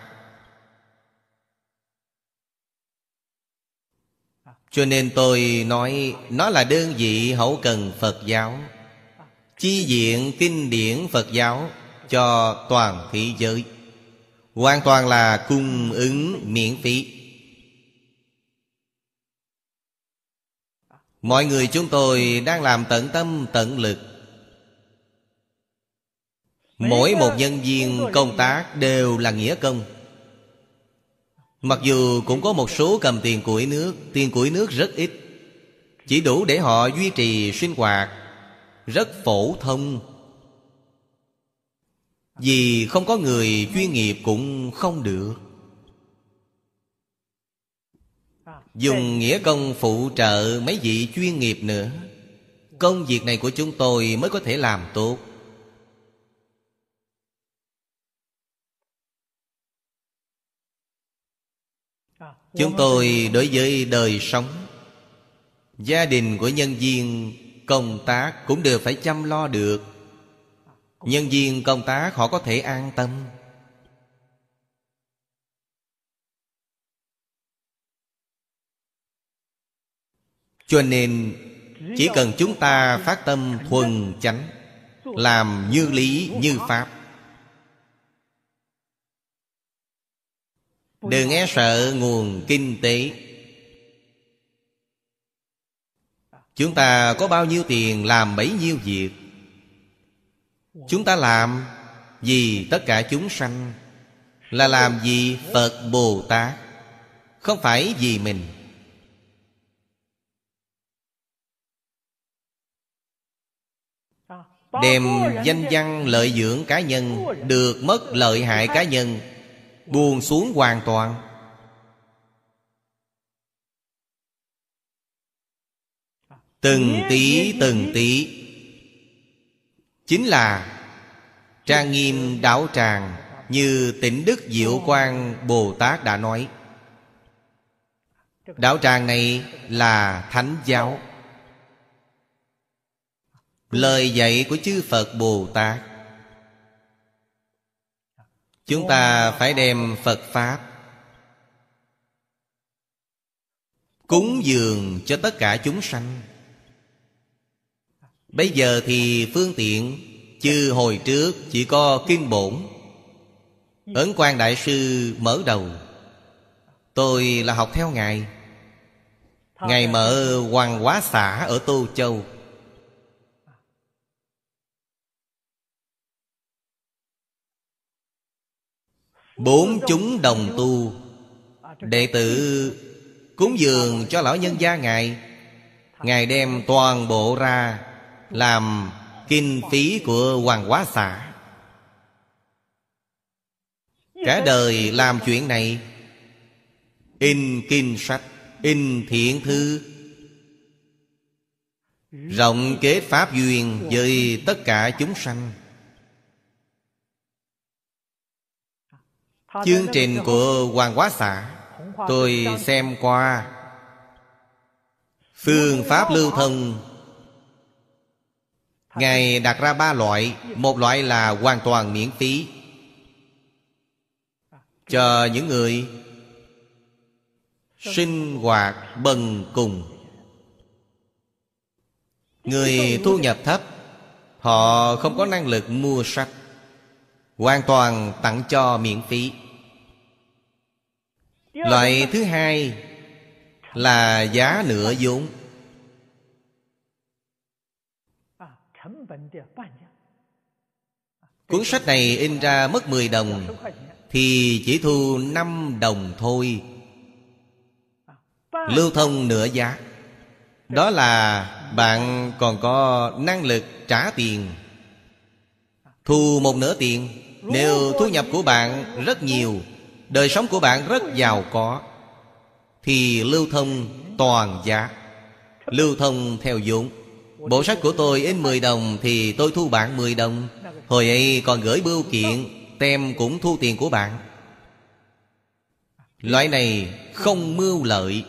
Cho nên tôi nói, nó là đơn vị hậu cần phật giáo, chi diện kinh điển phật giáo cho toàn thế giới. Hoàn toàn là cung ứng miễn phí. Mọi người chúng tôi đang làm tận tâm, tận lực Mỗi một nhân viên công tác đều là nghĩa công. Mặc dù cũng có một số cầm tiền củi nước Tiền củi nước rất ít. Chỉ đủ để họ duy trì sinh hoạt Rất phổ thông. Vì không có người chuyên nghiệp cũng không được. Dùng nghĩa công phụ trợ mấy vị chuyên nghiệp nữa. Công việc này của chúng tôi mới có thể làm tốt Chúng tôi đối với đời sống Gia đình của nhân viên công tác cũng đều phải chăm lo được. Nhân viên công tác họ có thể an tâm. Cho nên Chỉ cần chúng ta phát tâm thuần chánh Làm như lý như pháp Đừng e sợ nguồn kinh tế. Chúng ta có bao nhiêu tiền làm bấy nhiêu việc? Chúng ta làm vì tất cả chúng sanh Là làm vì Phật Bồ Tát Không phải vì mình. Đem danh văn lợi dưỡng cá nhân Được mất lợi hại cá nhân Buông xuống hoàn toàn. Từng tí từng tí. Chính là Trang nghiêm đảo tràng Như tỉnh Đức Diệu Quang Bồ Tát đã nói. Đảo tràng này là Thánh giáo. Lời dạy của chư Phật Bồ Tát. Chúng ta phải đem Phật Pháp Cúng dường cho tất cả chúng sanh. Bây giờ thì phương tiện chứ hồi trước chỉ có kinh bổn. Ấn quan Đại Sư mở đầu. Tôi là học theo Ngài. Ngài mở Hoàng Hóa xã ở Tô Châu. Bốn chúng đồng tu. Đệ tử cúng dường cho lão nhân gia Ngài. Ngài đem toàn bộ ra Làm kinh phí của Hoàng Hóa xã. Cả đời làm chuyện này, In kinh sách, In thiện thư, Rộng kết pháp duyên với tất cả chúng sanh. Chương trình của Hoàng Hóa xã Tôi xem qua. Phương pháp lưu thông. Ngài đặt ra ba loại Một loại là hoàn toàn miễn phí. Cho những người Sinh hoạt bần cùng. Người thu nhập thấp Họ không có năng lực mua sách Hoàn toàn tặng cho miễn phí Loại thứ hai Là giá nửa vốn. Cuốn sách này in ra mất 10 đồng Thì chỉ thu 5 đồng thôi. Lưu thông nửa giá. Đó là bạn còn có năng lực trả tiền. Thu một nửa tiền. Nếu thu nhập của bạn rất nhiều Đời sống của bạn rất giàu có, Thì lưu thông toàn giá, Lưu thông theo vốn. Bộ sách của tôi in 10 đồng Thì tôi thu bạn 10 đồng. Hồi ấy còn gửi bưu kiện, Tem cũng thu tiền của bạn. Loại này không mưu lợi.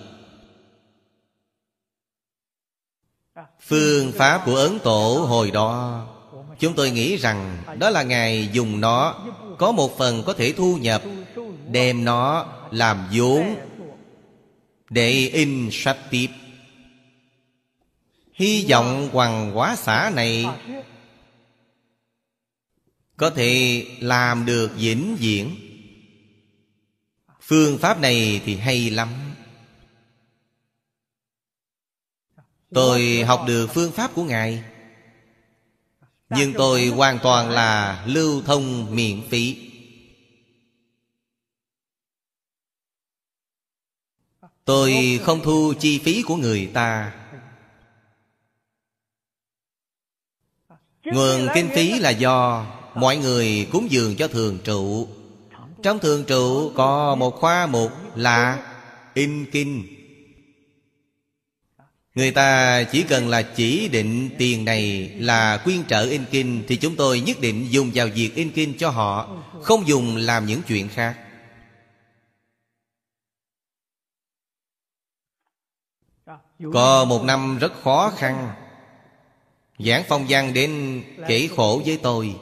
Phương pháp của Ấn Tổ hồi đó, Chúng tôi nghĩ rằng Đó là Ngài dùng nó, Có một phần có thể thu nhập Đem nó làm vốn Để in sách tiếp. Hy vọng hoàng hóa xã này Có thể làm được vĩnh viễn. Phương pháp này thì hay lắm. Tôi học được phương pháp của Ngài, Nhưng tôi hoàn toàn là lưu thông miễn phí. Tôi không thu chi phí của người ta. Nguồn kinh phí là do Mọi người cúng dường cho thường trụ. Trong thường trụ có một khoa mục là In kinh. Người ta chỉ cần là chỉ định tiền này là quyên trợ in kinh Thì chúng tôi nhất định dùng vào việc in kinh cho họ, Không dùng làm những chuyện khác. Có một năm rất khó khăn. Giảng phong văn đến kể khổ với tôi.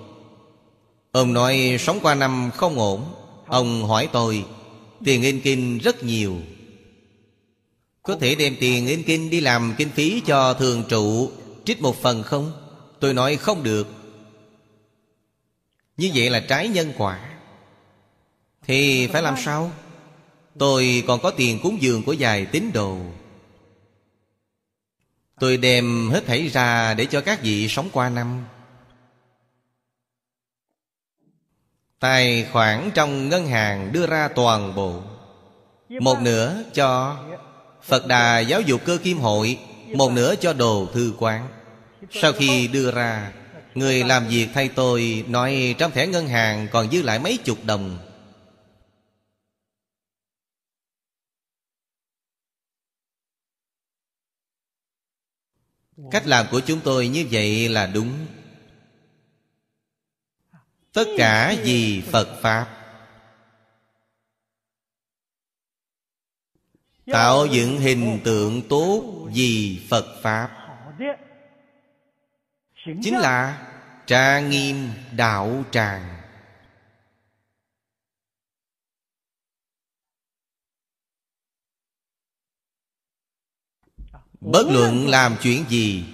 Ông nói sống qua năm không ổn. Ông hỏi tôi Tiền in kinh rất nhiều. Có thể đem tiền in kinh đi làm kinh phí cho thường trụ Trích một phần không? Tôi nói không được. Như vậy là trái nhân quả. Thì phải làm sao? Tôi còn có tiền cúng dường của vài tín đồ Tôi đem hết thảy ra để cho các vị sống qua năm. Tài khoản trong ngân hàng đưa ra toàn bộ. Một nửa cho Phật Đà Giáo dục Cơ Kim Hội, Một nửa cho đồ thư quán. Sau khi đưa ra, Người làm việc thay tôi Nói trong thẻ ngân hàng còn dư lại mấy chục đồng. Cách làm của chúng tôi như vậy là đúng. Tất cả vì Phật Pháp. Tạo dựng hình tượng tốt vì Phật Pháp. Chính là trang nghiêm đạo tràng. Bất luận làm chuyện gì,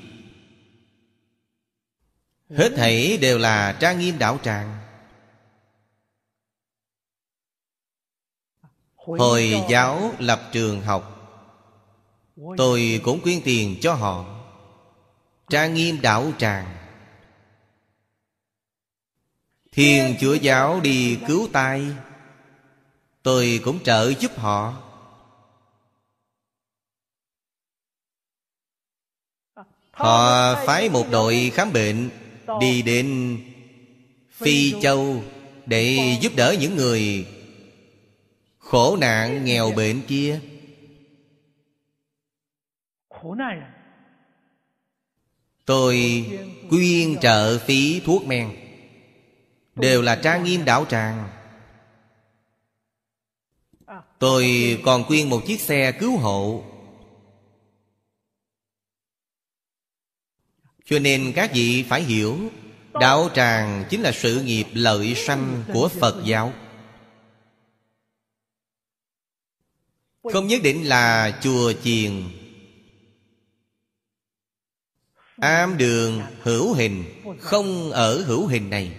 Hết thảy đều là trang nghiêm đạo tràng. Hồi giáo lập trường học, Tôi cũng quyên tiền cho họ. Trang nghiêm đạo tràng. Thiên chúa giáo đi cứu tai, Tôi cũng trợ giúp họ. Họ phái một đội khám bệnh Đi đến Phi Châu Để giúp đỡ những người Khổ nạn nghèo bệnh kia. Tôi quyên trợ phí thuốc men, Đều là trang nghiêm đạo tràng. Tôi còn quyên một chiếc xe cứu hộ Cho nên các vị phải hiểu, Đạo tràng chính là sự nghiệp lợi sanh của Phật giáo. Không nhất định là chùa chiền, Am đường hữu hình, Không ở hữu hình này.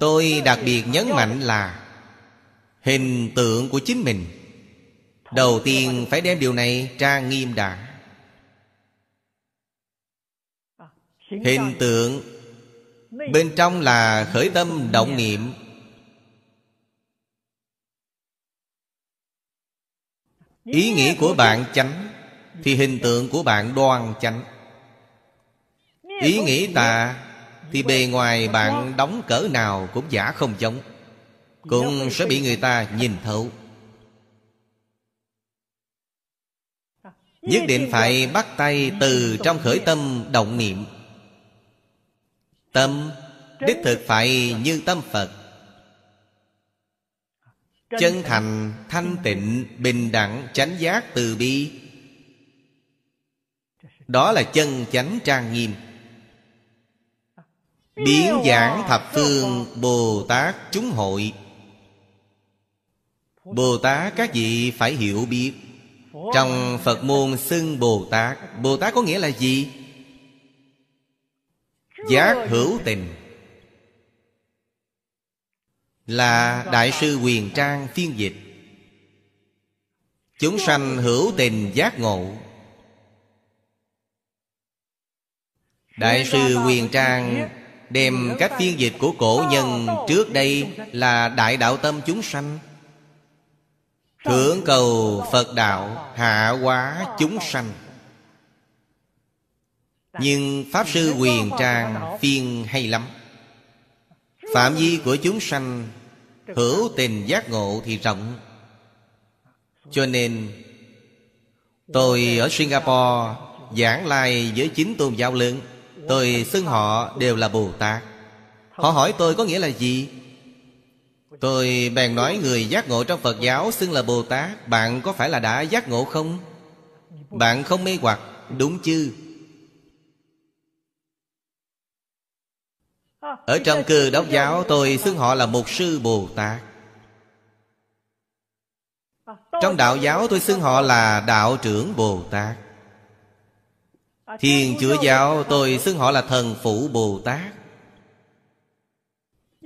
Tôi đặc biệt nhấn mạnh là Hình tượng của chính mình. Đầu tiên phải đem điều này trang nghiêm đã Hình tượng Bên trong là khởi tâm động niệm. Ý nghĩa của bạn chánh Thì hình tượng của bạn đoan chánh. Ý nghĩ tà Thì bề ngoài bạn đóng cỡ nào cũng giả không giống. Cũng sẽ bị người ta nhìn thấu. Nhất định phải bắt tay từ trong khởi tâm động niệm Tâm. Đích thực phải như tâm Phật. Chân thành, thanh tịnh, bình đẳng, chánh giác, từ bi. Đó là chân chánh trang nghiêm. Biến giảng thập phương Bồ Tát chúng hội. Bồ Tát các vị phải hiểu biết. Trong Phật môn xưng Bồ Tát Bồ Tát có nghĩa là gì? Giác hữu tình. Là Đại sư Quyền Trang phiên dịch. Chúng sanh hữu tình giác ngộ. Đại sư Quyền Trang Đem cách phiên dịch của cổ nhân trước đây Là đại đạo tâm chúng sanh. Thưởng cầu Phật đạo hạ hóa chúng sanh. Nhưng Pháp Sư Quyền Trang phiên hay lắm Phạm vi của chúng sanh, Hữu tình giác ngộ thì rộng Cho nên, Tôi ở Singapore, Giảng lai với chính tôn giáo lớn, Tôi xưng họ đều là Bồ Tát Họ hỏi tôi có nghĩa là gì Tôi bèn nói người giác ngộ trong Phật giáo xưng là Bồ Tát, Bạn có phải là đã giác ngộ không? Bạn không mê hoặc, Đúng chứ? Ở trong cư đốc giáo, tôi xưng họ là một sư Bồ Tát. Trong đạo giáo, tôi xưng họ là đạo trưởng Bồ Tát. Thiên chúa giáo, tôi xưng họ là thần phụ Bồ Tát.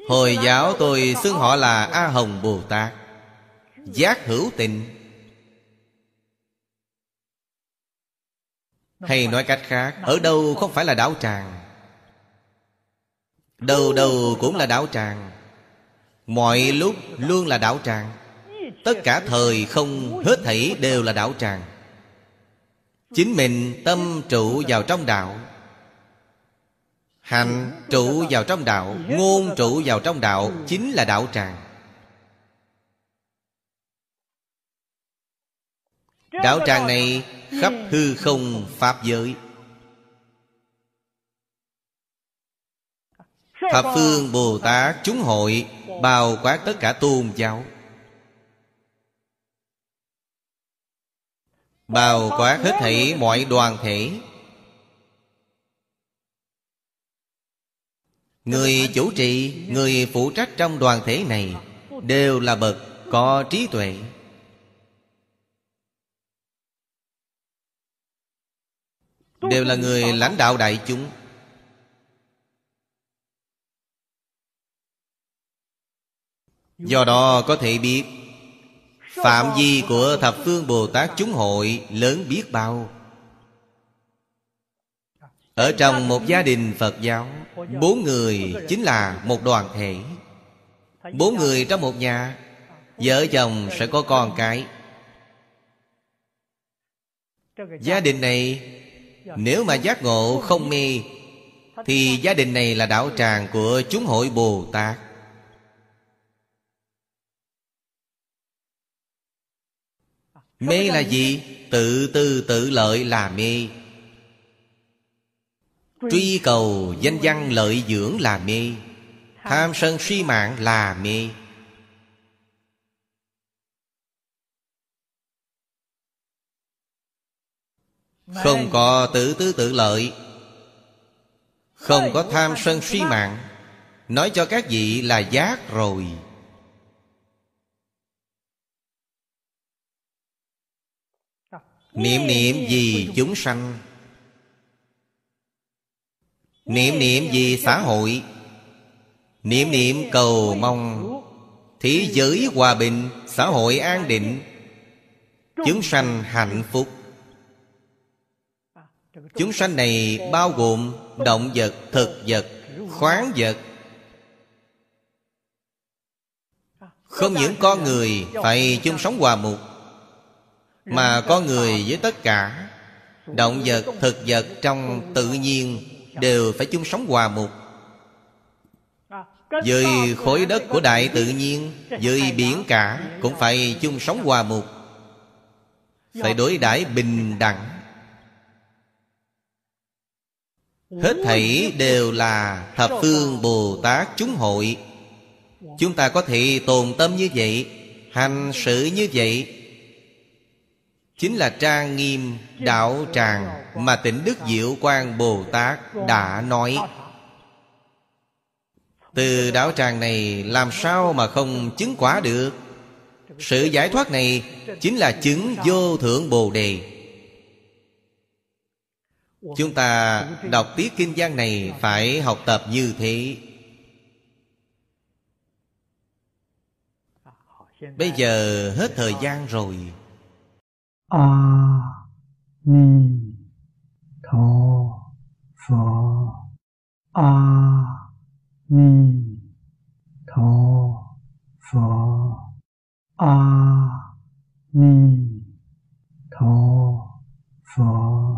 Hồi giáo, tôi xưng họ là A Hồng Bồ Tát. Giác hữu tình Hay nói cách khác, Ở đâu không phải là đảo tràng? Đâu đâu cũng là đảo tràng. Mọi lúc luôn là đảo tràng. Tất cả thời không hết thảy đều là đảo tràng. Chính mình tâm trụ vào trong đạo. Hành trụ vào trong đạo, Ngôn trụ vào trong đạo Chính là đạo tràng. Đạo tràng này khắp hư không Pháp giới. Thập phương, Bồ Tát, chúng hội, Bao quát tất cả tôn giáo. Bao quát hết thảy mọi đoàn thể. Người chủ trì, Người phụ trách trong đoàn thể này Đều là bậc có trí tuệ. Đều là người lãnh đạo đại chúng. Do đó có thể biết, Phạm vi của thập phương Bồ Tát chúng hội lớn biết bao. Ở trong một gia đình Phật giáo, Bốn người chính là một đoàn thể. Bốn người trong một nhà, Vợ chồng sẽ có con cái. Gia đình này, Nếu mà giác ngộ không mê, Thì gia đình này là đạo tràng của chúng hội Bồ Tát. Mê là gì? Tự tư tự lợi là mê. Truy cầu danh văn lợi dưỡng là mê. Tham sân suy mạng là mê. Không có tự tư tự lợi. Không có tham sân suy mạng. Nói cho các vị là giác rồi Niệm niệm vì chúng sanh? Niệm niệm vì xã hội? Niệm niệm cầu mong. Thế giới hòa bình Xã hội an định. Chúng sanh hạnh phúc. Chúng sanh này bao gồm Động vật, thực vật, khoáng vật. Không những con người Phải chung sống hòa mục mà có người với tất cả. Động vật, thực vật trong tự nhiên Đều phải chung sống hòa mục Với khối đất của đại tự nhiên Với biển cả Cũng phải chung sống hòa mục Phải đối đãi bình đẳng. Hết thảy đều là Thập phương Bồ Tát chúng hội. Chúng ta có thể tồn tâm như vậy Hành sự như vậy Chính là trang nghiêm đạo tràng Mà tỉnh Đức Diệu Quang Bồ Tát đã nói. Từ đạo tràng này làm sao mà không chứng quả được? Sự giải thoát này Chính là chứng vô thượng Bồ Đề. Chúng ta đọc tiết kinh giang này Phải học tập như thế. Bây giờ hết thời gian rồi. 阿弥陀佛。阿弥陀佛。阿弥陀佛。